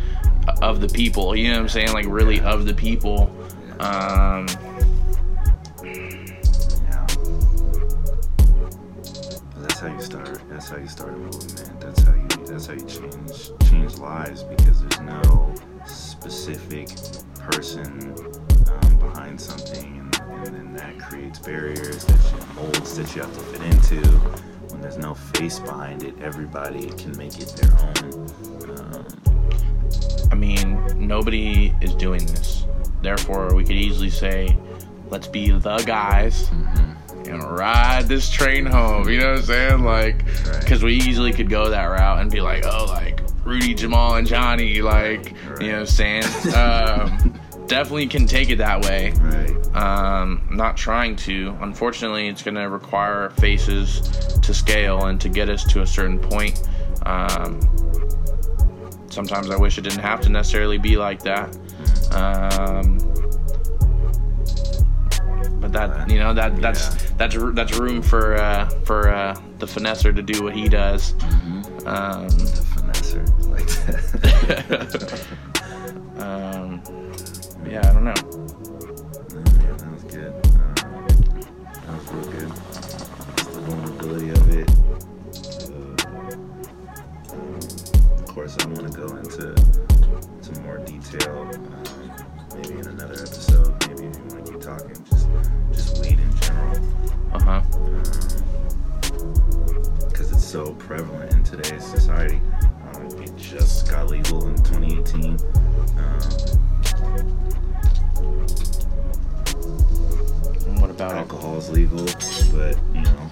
of the people. You know what I'm saying? Like really of the people. Um, yeah. That's how you start. That's how you start a movement. That's how you. That's how you change change lives because there's no specific person um, behind something, and, and then that creates barriers, that you, molds that you have to fit into. When there's no face behind it, everybody can make it their own. Um, I mean, nobody is doing this. Therefore, we could easily say, "Let's be the guys." And ride this train home. You know what I'm saying? Like, Right. because we easily could go that route and be like, oh, like Rudy, Jamal, and Johnny, like, you know what I'm saying? um, definitely can take it that way. right. Um, I'm not trying to. Unfortunately, it's going to require faces to scale and to get us to a certain point. Um, sometimes I wish it didn't have to necessarily be like that. Um, but that you know that that's Yeah. that's that's room for uh, for uh, the finesser to do what he does. Um, The finesser like that. um, yeah, I don't know. Yeah, that was good. Um, that was real good. Just the vulnerability of it. Uh, of course, I want to go into huh. because it's so prevalent in today's society. Um, it just got legal in 2018. Um, What about alcohol is legal, but you know,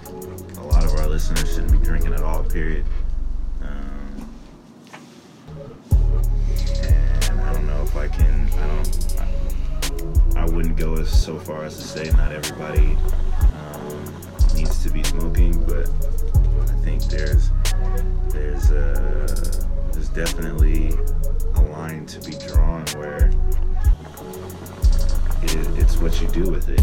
a lot of our listeners shouldn't be drinking at all. Period. Um, and I don't know if I can. I don't. I, I wouldn't go as so far as to say not everybody needs to be smoking, but I think there's there's uh, there's definitely a line to be drawn where it, it's what you do with it.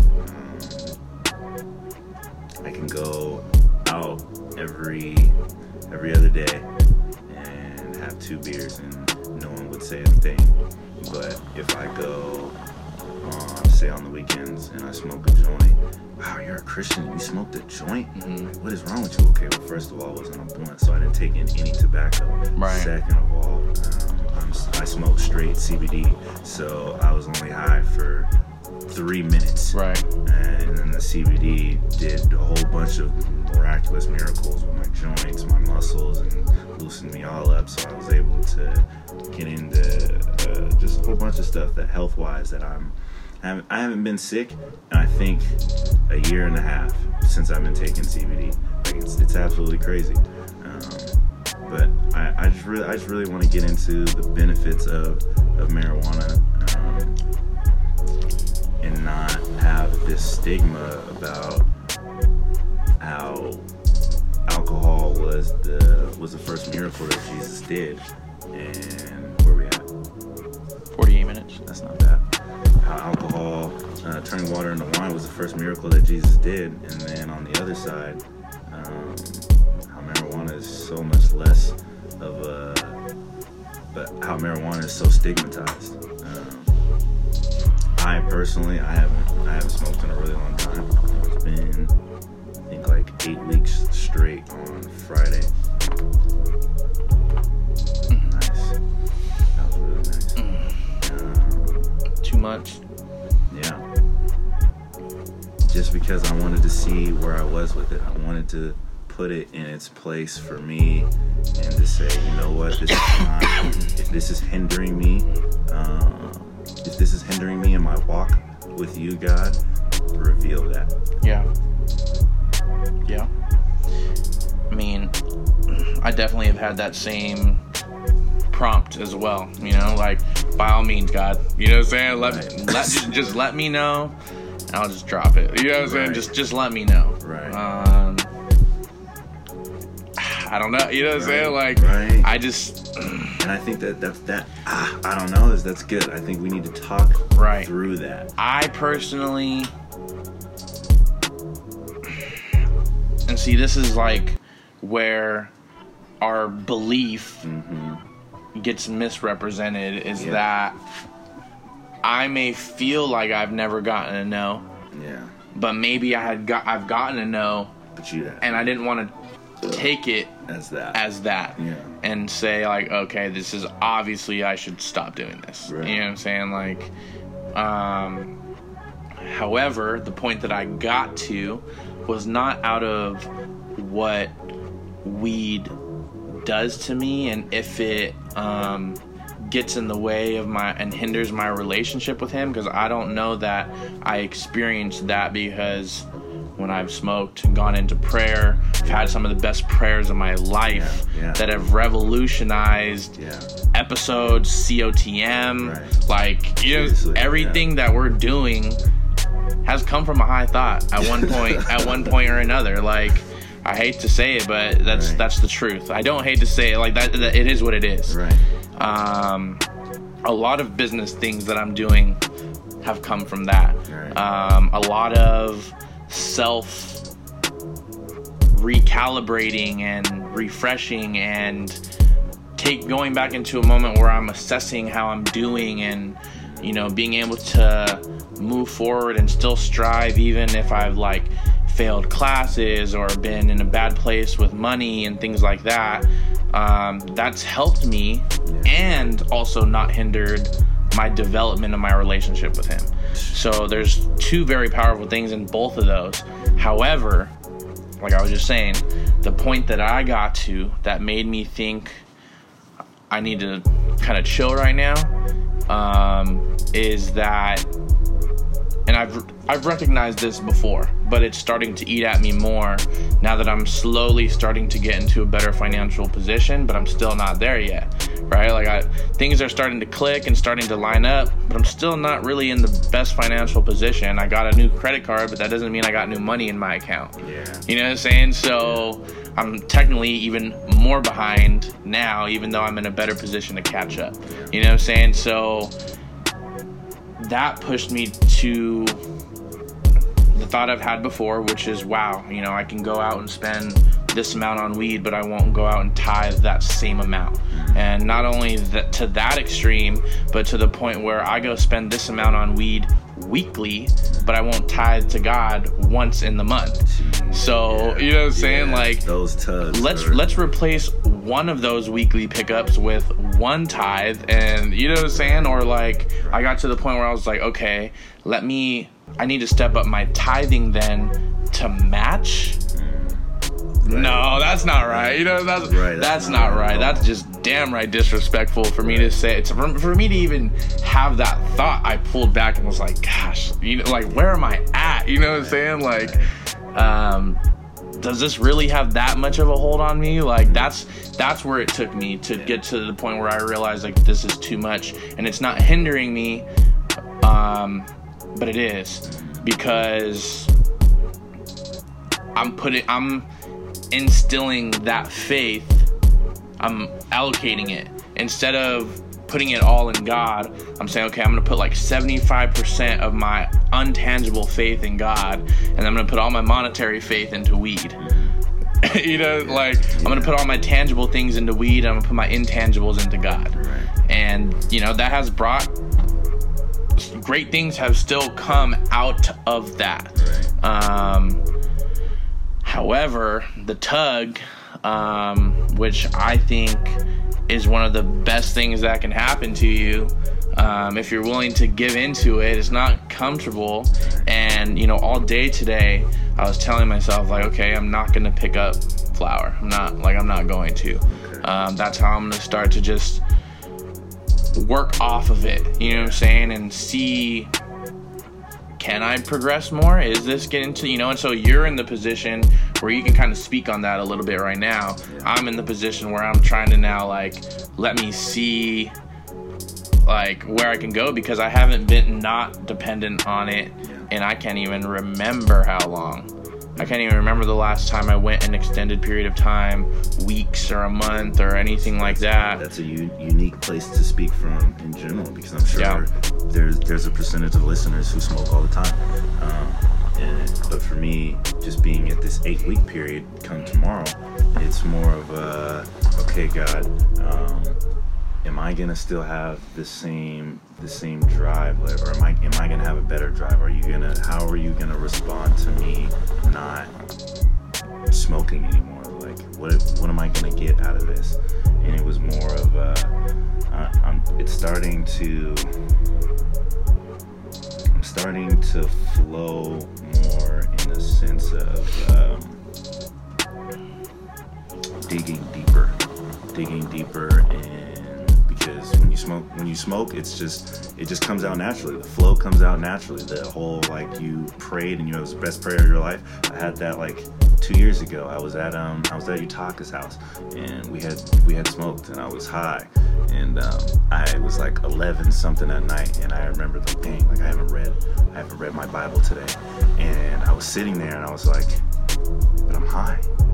Um, I can go out every every other day and have two beers and no one would say a thing. But if I go on, say on the weekends and I smoke a joint, wow, you're a Christian, you smoked a joint? Mhm. What is wrong with you? Okay, well, first of all, it wasn't a blunt, so I didn't take in any tobacco. Right. Second of all, um, I'm, I smoke straight CBD, so I was only high for three minutes. Right. And then the CBD did a whole bunch of miraculous miracles with my joints, my muscles, and loosened me all up. So I was able to get into uh, just a whole bunch of stuff that health wise that I'm. I haven't, I haven't been sick, I think a year and a half since I've been taking CBD. Like it's, it's absolutely crazy. Um, but I, I just really I just really want to get into the benefits of of marijuana. Not have this stigma about how alcohol was the was the first miracle that Jesus did. And where we at? 48 minutes. That's not bad. How alcohol, uh, turning water into wine, was the first miracle that Jesus did. And then on the other side, um, how marijuana is so much less of a, but how marijuana is so stigmatized. I personally, I haven't, I haven't smoked in a really long time. It's been, I think, like eight weeks straight on Friday. Nice. That was really nice. Um, Too much. yeah. Just because I wanted to see where I was with it. I wanted to put it in its place for me and to say, you know what, this is not, this is hindering me, um, if this is hindering me in my walk with you, God, reveal that. Yeah. Yeah. I mean, I definitely have had that same prompt as well. You know, like by all means, God. You know what I'm saying? Let Right. let just, just let me know. And I'll just drop it. You know what I'm saying? Right. Just just let me know. Right. Um, I don't know. You know what I'm saying? Like Right. I just And I think that that's that. Ah, I don't know. Is that's good. I think we need to talk Right. through that. I personally and see this is like where our belief gets misrepresented is Yeah. that I may feel like I've never gotten a no, Yeah. but maybe I had got I've gotten a no But you and I didn't want to take it as that. as that Yeah. and say like okay this is obviously i should stop doing this Right. you know what i'm saying like um however the point that i got to was not out of what weed does to me and if it um gets in the way of my and hinders my relationship with him because i don't know that i experienced that because when i've smoked and gone into prayer i've had some of the best prayers of my life Yeah, yeah. that have revolutionized yeah. episodes cotm Right. like you know everything that we're doing has come from a high thought at one point at one point or another like i hate to say it but that's Right. that's the truth i don't hate to say it like that, that it is what it is Right. um, a lot of business things that I'm doing have come from that. Right. Um, a lot of self recalibrating and refreshing and take going back into a moment where I'm assessing how I'm doing and you know being able to move forward and still strive even if I've like failed classes or been in a bad place with money and things like that um, that's helped me and also not hindered my development of my relationship with him so there's two very powerful things in both of those. However like I was just saying, the point that I got to that made me think I need to kind of chill right now um, is that, I've I've recognized this before, but it's starting to eat at me more now that I'm slowly starting to get into a better financial position, but I'm still not there yet, right? Like I, things are starting to click and starting to line up, but I'm still not really in the best financial position. I got a new credit card, but that doesn't mean I got new money in my account. Yeah. You know what I'm saying? So I'm technically even more behind now, even though I'm in a better position to catch up. You know what I'm saying? So that pushed me to the thought I've had before, which is wow, you know, I can go out and spend this amount on weed, but I won't go out and tithe that same amount. And not only that to that extreme, but to the point where I go spend this amount on weed weekly, but I won't tithe to God once in the month. So you know what I'm saying? Yeah, Like those tugs. let's are- let's replace one of those weekly pickups with one tithe and you know what i'm saying or like i got to the point where i was like okay let me i need to step up my tithing then to match no that's not right. You know that's Right, that's, that's not not right. At that's just damn right disrespectful for me to say. It's for, for me to even have that thought i pulled back and was like gosh you know like where am i at? You know what i'm saying? like um does this really have that much of a hold on me? Like that's that's where it took me to get to the point where i realized like this is too much. And it's not hindering me um but it is because i'm putting i'm instilling that faith i'm allocating it. Instead of putting it all in god i'm saying okay i'm gonna put like 75% of my untangible faith in god and i'm gonna put all my monetary faith into weed. You know like i'm gonna put all my tangible things into weed i'm gonna put my intangibles into god. And you know that has brought great things have still come out of that. Um however the tug um which i think is one of the best things that can happen to you um, if you're willing to give into it it's not comfortable. And you know all day today i was telling myself like okay i'm not gonna pick up flower. I'm not like i'm not going to. Um, that's how i'm gonna start to just work off of it. You know what i'm saying? And see can I progress more? Is this getting to you know? And so you're in the position where you can kind of speak on that a little bit right now. I'm in the position where I'm trying to now like let me see like where I can go because I haven't been not dependent on it and I can't even remember how long. I can't even remember the last time I went an extended period of time, weeks or a month or anything like that. That's a u- unique place to speak from in general because I'm sure Yeah. there's there's a percentage of listeners who smoke all the time. Um, and, but for me, just being at this eight week period, come tomorrow, it's more of a okay, God, um, am I gonna still have the same the same drive, like, or am I am I gonna have a better drive? Are you gonna how are you gonna respond to me not smoking anymore? Like, what what am I gonna get out of this? And it was more of a, I, it's starting to, I'm starting to flow more in the sense of um, digging deeper, digging deeper, and because when you smoke, when you smoke, it's just it just comes out naturally. The flow comes out naturally. The whole like you prayed and you know it was the best prayer of your life. I had that like two years ago. I was at um I was at Utaka's house and we had we had smoked and I was high and um, I was like 11 something at night and I remember like dang like I haven't read I haven't read my Bible today and I was sitting there and I was like but I'm high the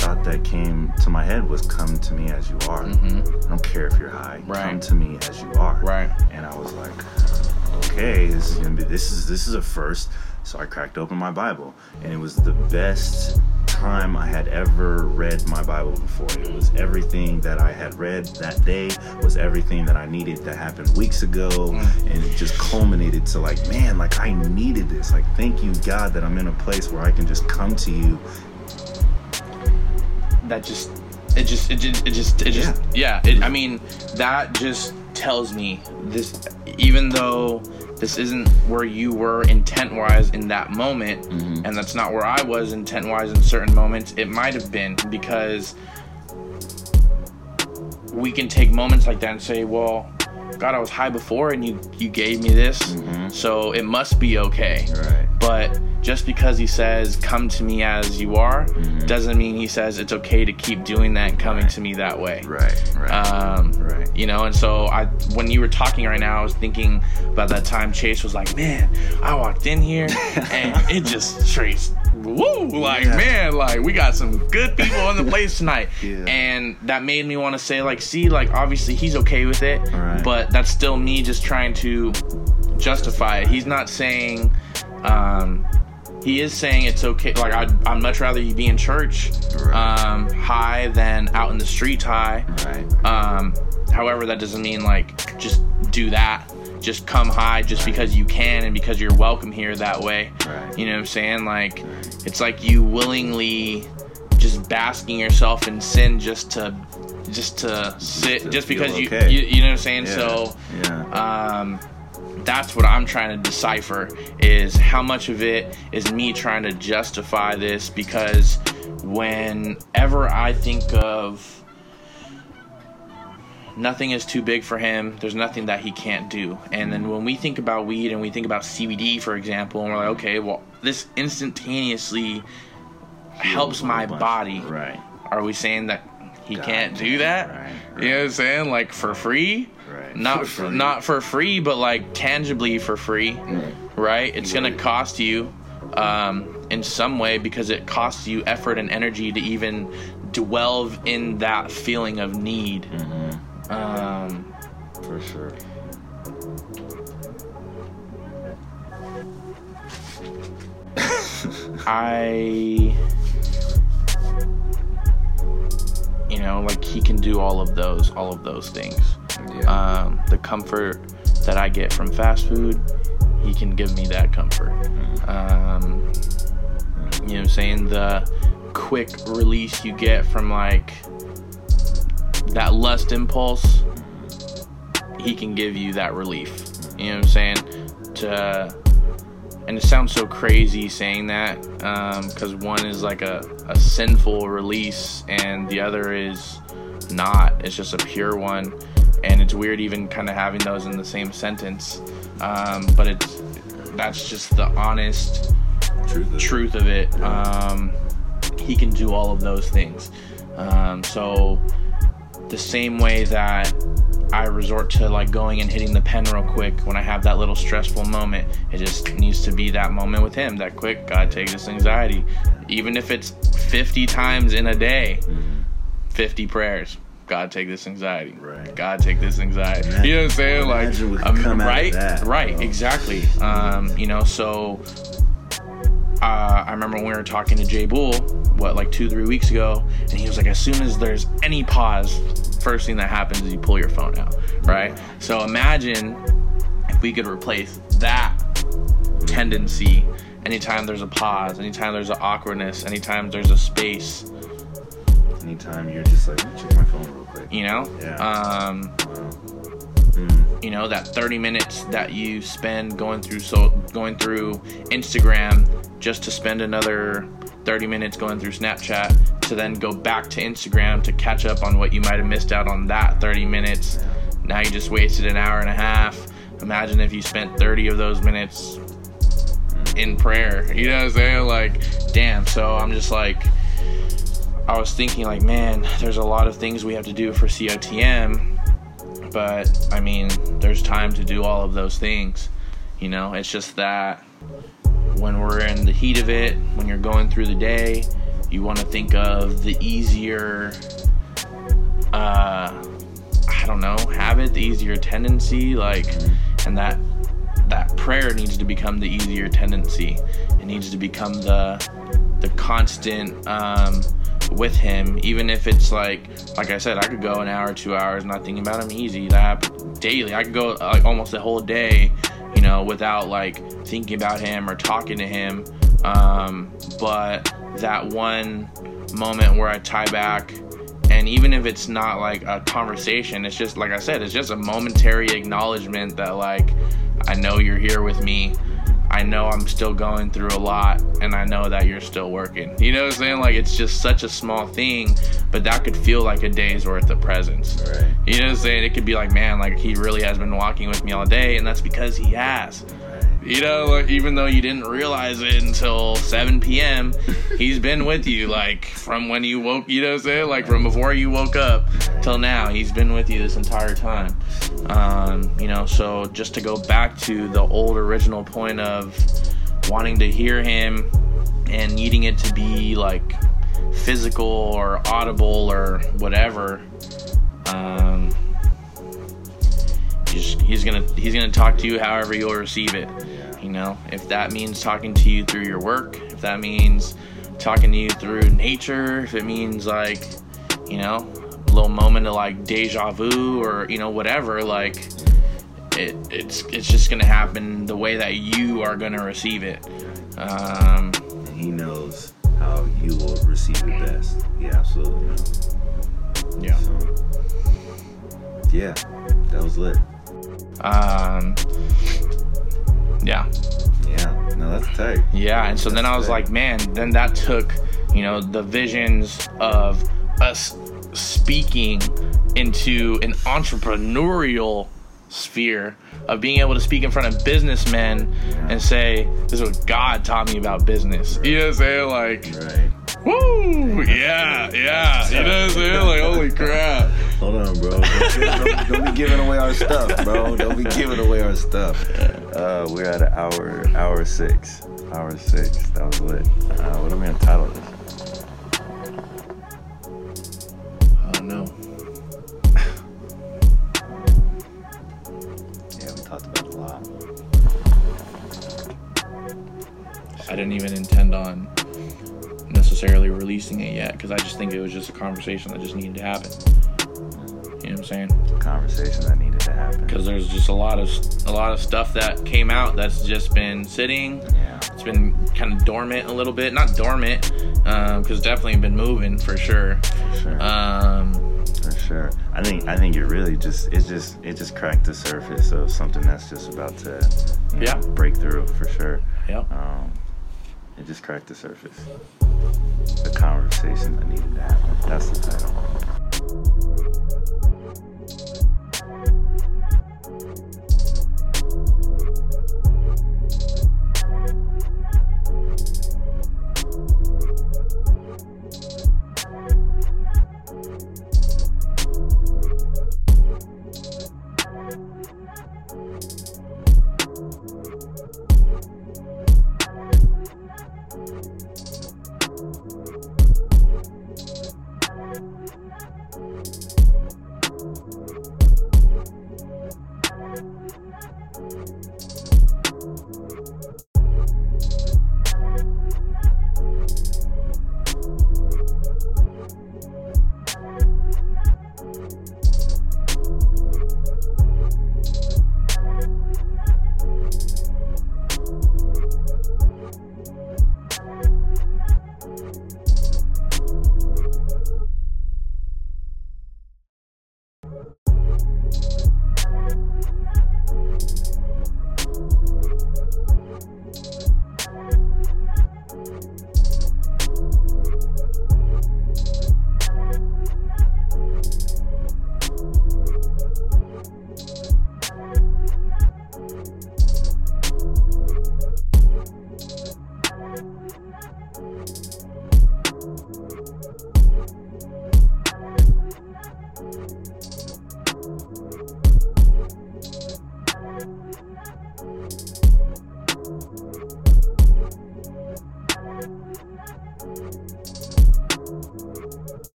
thought that came to my head was come to me as you are mm-hmm. I don't care if you're high Right. come to me as you are Right. and I was like, okay, this is gonna be this is this is a first. So I cracked open my Bible, and it was the best time I had ever read my Bible before. It was everything that I had read that day was everything that I needed that happened weeks ago, mm. and it just culminated to like, man, like I needed this. Like, thank you, God, that I'm in a place where I can just come to you. That just it just it just it just it just yeah, it, i mean that just tells me this even though this isn't where you were intent wise in that moment mm-hmm. and that's not where i was intent wise in certain moments it might have been because we can take moments like that and say well god i was high before and you you gave me this mm-hmm. so it must be okay. Right. but just because he says come to me as you are doesn't mean he says it's okay to keep doing that and coming to me that way Right. Right. um Right. you know and so i when you were talking right now i was thinking about that time chase was like man i walked in here and it just straight woo like Yeah. man like we got some good people in the place tonight Yeah. and that made me want to say like see like obviously he's okay with it Right. but that's still me just trying to justify it he's not saying um he is saying it's okay like I'd, I'd much rather you be in church Right. um high than out in the streets high right. um, however, that doesn't mean like just do that. Just come high just because you can and because you're welcome here that way. Right. You know what I'm saying? Like it's like you willingly just basking yourself in sin just to just to sit To just because you, you you know what I'm saying? Yeah. So yeah. um, that's what I'm trying to decipher is how much of it is me trying to justify this because whenever I think of nothing is too big for him, there's nothing that he can't do. And then when we think about weed and we think about CBD, for example, and we're like, okay, well, this instantaneously helps my body. Right. Are we saying that he God can't do that? right, You know what I'm saying? Like for free? Right. Not For free. not for free, but like tangibly for free, right? It's gonna cost you um, in some way because it costs you effort and energy to even dwell in that feeling of need. Um, For sure. I, you know, like he can do all of those, all of those things. Yeah. Um, the comfort that I get from fast food, he can give me that comfort. Um, you know what I'm saying? The quick release you get from like that lust impulse, he can give you that relief. You know what I'm saying? To and it sounds so crazy saying that because one is like a, a sinful release and the other is not it's just a pure one and it's weird even kind of having those in the same sentence um, but it's that's just the honest truth of truth of it. Um, he can do all of those things. Um, so the same way that I resort to like going and hitting the pen real quick when I have that little stressful moment. It just needs to be that moment with him, that quick, God, take this anxiety. Even if it's 50 times in a day, 50 prayers. God, take this anxiety. Right. God, take this anxiety. Imagine- you know what I'm saying? Like, imagine what could um, right, that, right, bro. exactly. Um, you know, so uh, I remember when we were talking to Jay Bull, what, like two, three weeks ago, and he was like, as soon as there's any pause, first thing that happens is you pull your phone out, right? So imagine if we could replace that tendency anytime there's a pause, anytime there's an awkwardness, anytime there's a space, Anytime you're just like, let me check my phone. You know? Yeah. Um, Mm. you know that 30 minutes that you spend going through so going through Instagram just to spend another 30 minutes going through Snapchat to then go back to Instagram to catch up on what you might have missed out on that 30 minutes. Now you just wasted an hour and a half. Imagine if you spent 30 of those minutes in prayer. You know what I'm saying? Like, damn. So I'm just like, I was thinking, like, man, there's a lot of things we have to do for COTM but I mean, there's time to do all of those things. You know, it's just that when we're in the heat of it, when you're going through the day, you want to think of the easier, uh, I don't know, habit, the easier tendency, like, and that that prayer needs to become the easier tendency. It needs to become the the constant um, with him, even if it's like, like I said, I could go an hour, two hours not thinking about him easy. That daily. I could go like almost a whole day, you know, without like thinking about him or talking to him. Um, but that one moment where I tie back, and even if it's not like a conversation, it's just like I said, it's just a momentary acknowledgement that like I know you're here with me. I know I'm still going through a lot and I know that you're still working. You know what I'm saying? Like it's just such a small thing, but that could feel like a day's worth of presence. Right. You know what I'm saying? It could be like, man, like he really has been walking with me all day, and that's because he has. You know, even though you didn't realize it until 7 p.m., he's been with you, like, from when you woke, you know what I'm saying? Like, from before you woke up till now, he's been with you this entire time. Um, you know, so just to go back to the old original point of wanting to hear him and needing it to be, like, physical or audible or whatever. Um, he's, he's gonna he's gonna talk to you however you'll receive it. You know, if that means talking to you through your work, if that means talking to you through nature, if it means like, you know, a little moment of like deja vu or you know whatever, like it it's it's just gonna happen the way that you are gonna receive it. Um, And he knows how you will receive it best. Yeah, absolutely yeah. So, yeah, that was lit. Um, yeah. Yeah, no, that's tight. Yeah, and so then I was That's like, man, then that took, you know, the visions of us speaking into an entrepreneurial sphere of being able to speak in front of businessmen and say, this is what God taught me about business. You know what I'm saying? Like, Right. Woo, yeah, yeah. You know what I'm saying? Like, holy crap. Hold on, bro. Don't, don't- don't be giving away our stuff, bro. Don't be giving away our stuff. Uh, we're at an hour, hour six. Hour six. That was lit. Uh, what am I gonna title this? I don't know. Yeah, we talked about a lot. I didn't even intend on necessarily releasing it yet because I just think it was just a conversation that just needed to happen. You know what I'm saying? Conversation that needed to happen. because there's just a lot of a lot of stuff that came out that's just been sitting. Yeah. It's been kind of dormant a little bit, not dormant, because it's definitely been moving for sure. For sure. Um, For sure. I think I think it really just it just it just cracked the surface of something that's just about to you know, Yeah. break through for sure. Yeah. Um, it just cracked the surface. The conversation that needed to happen. That's the title.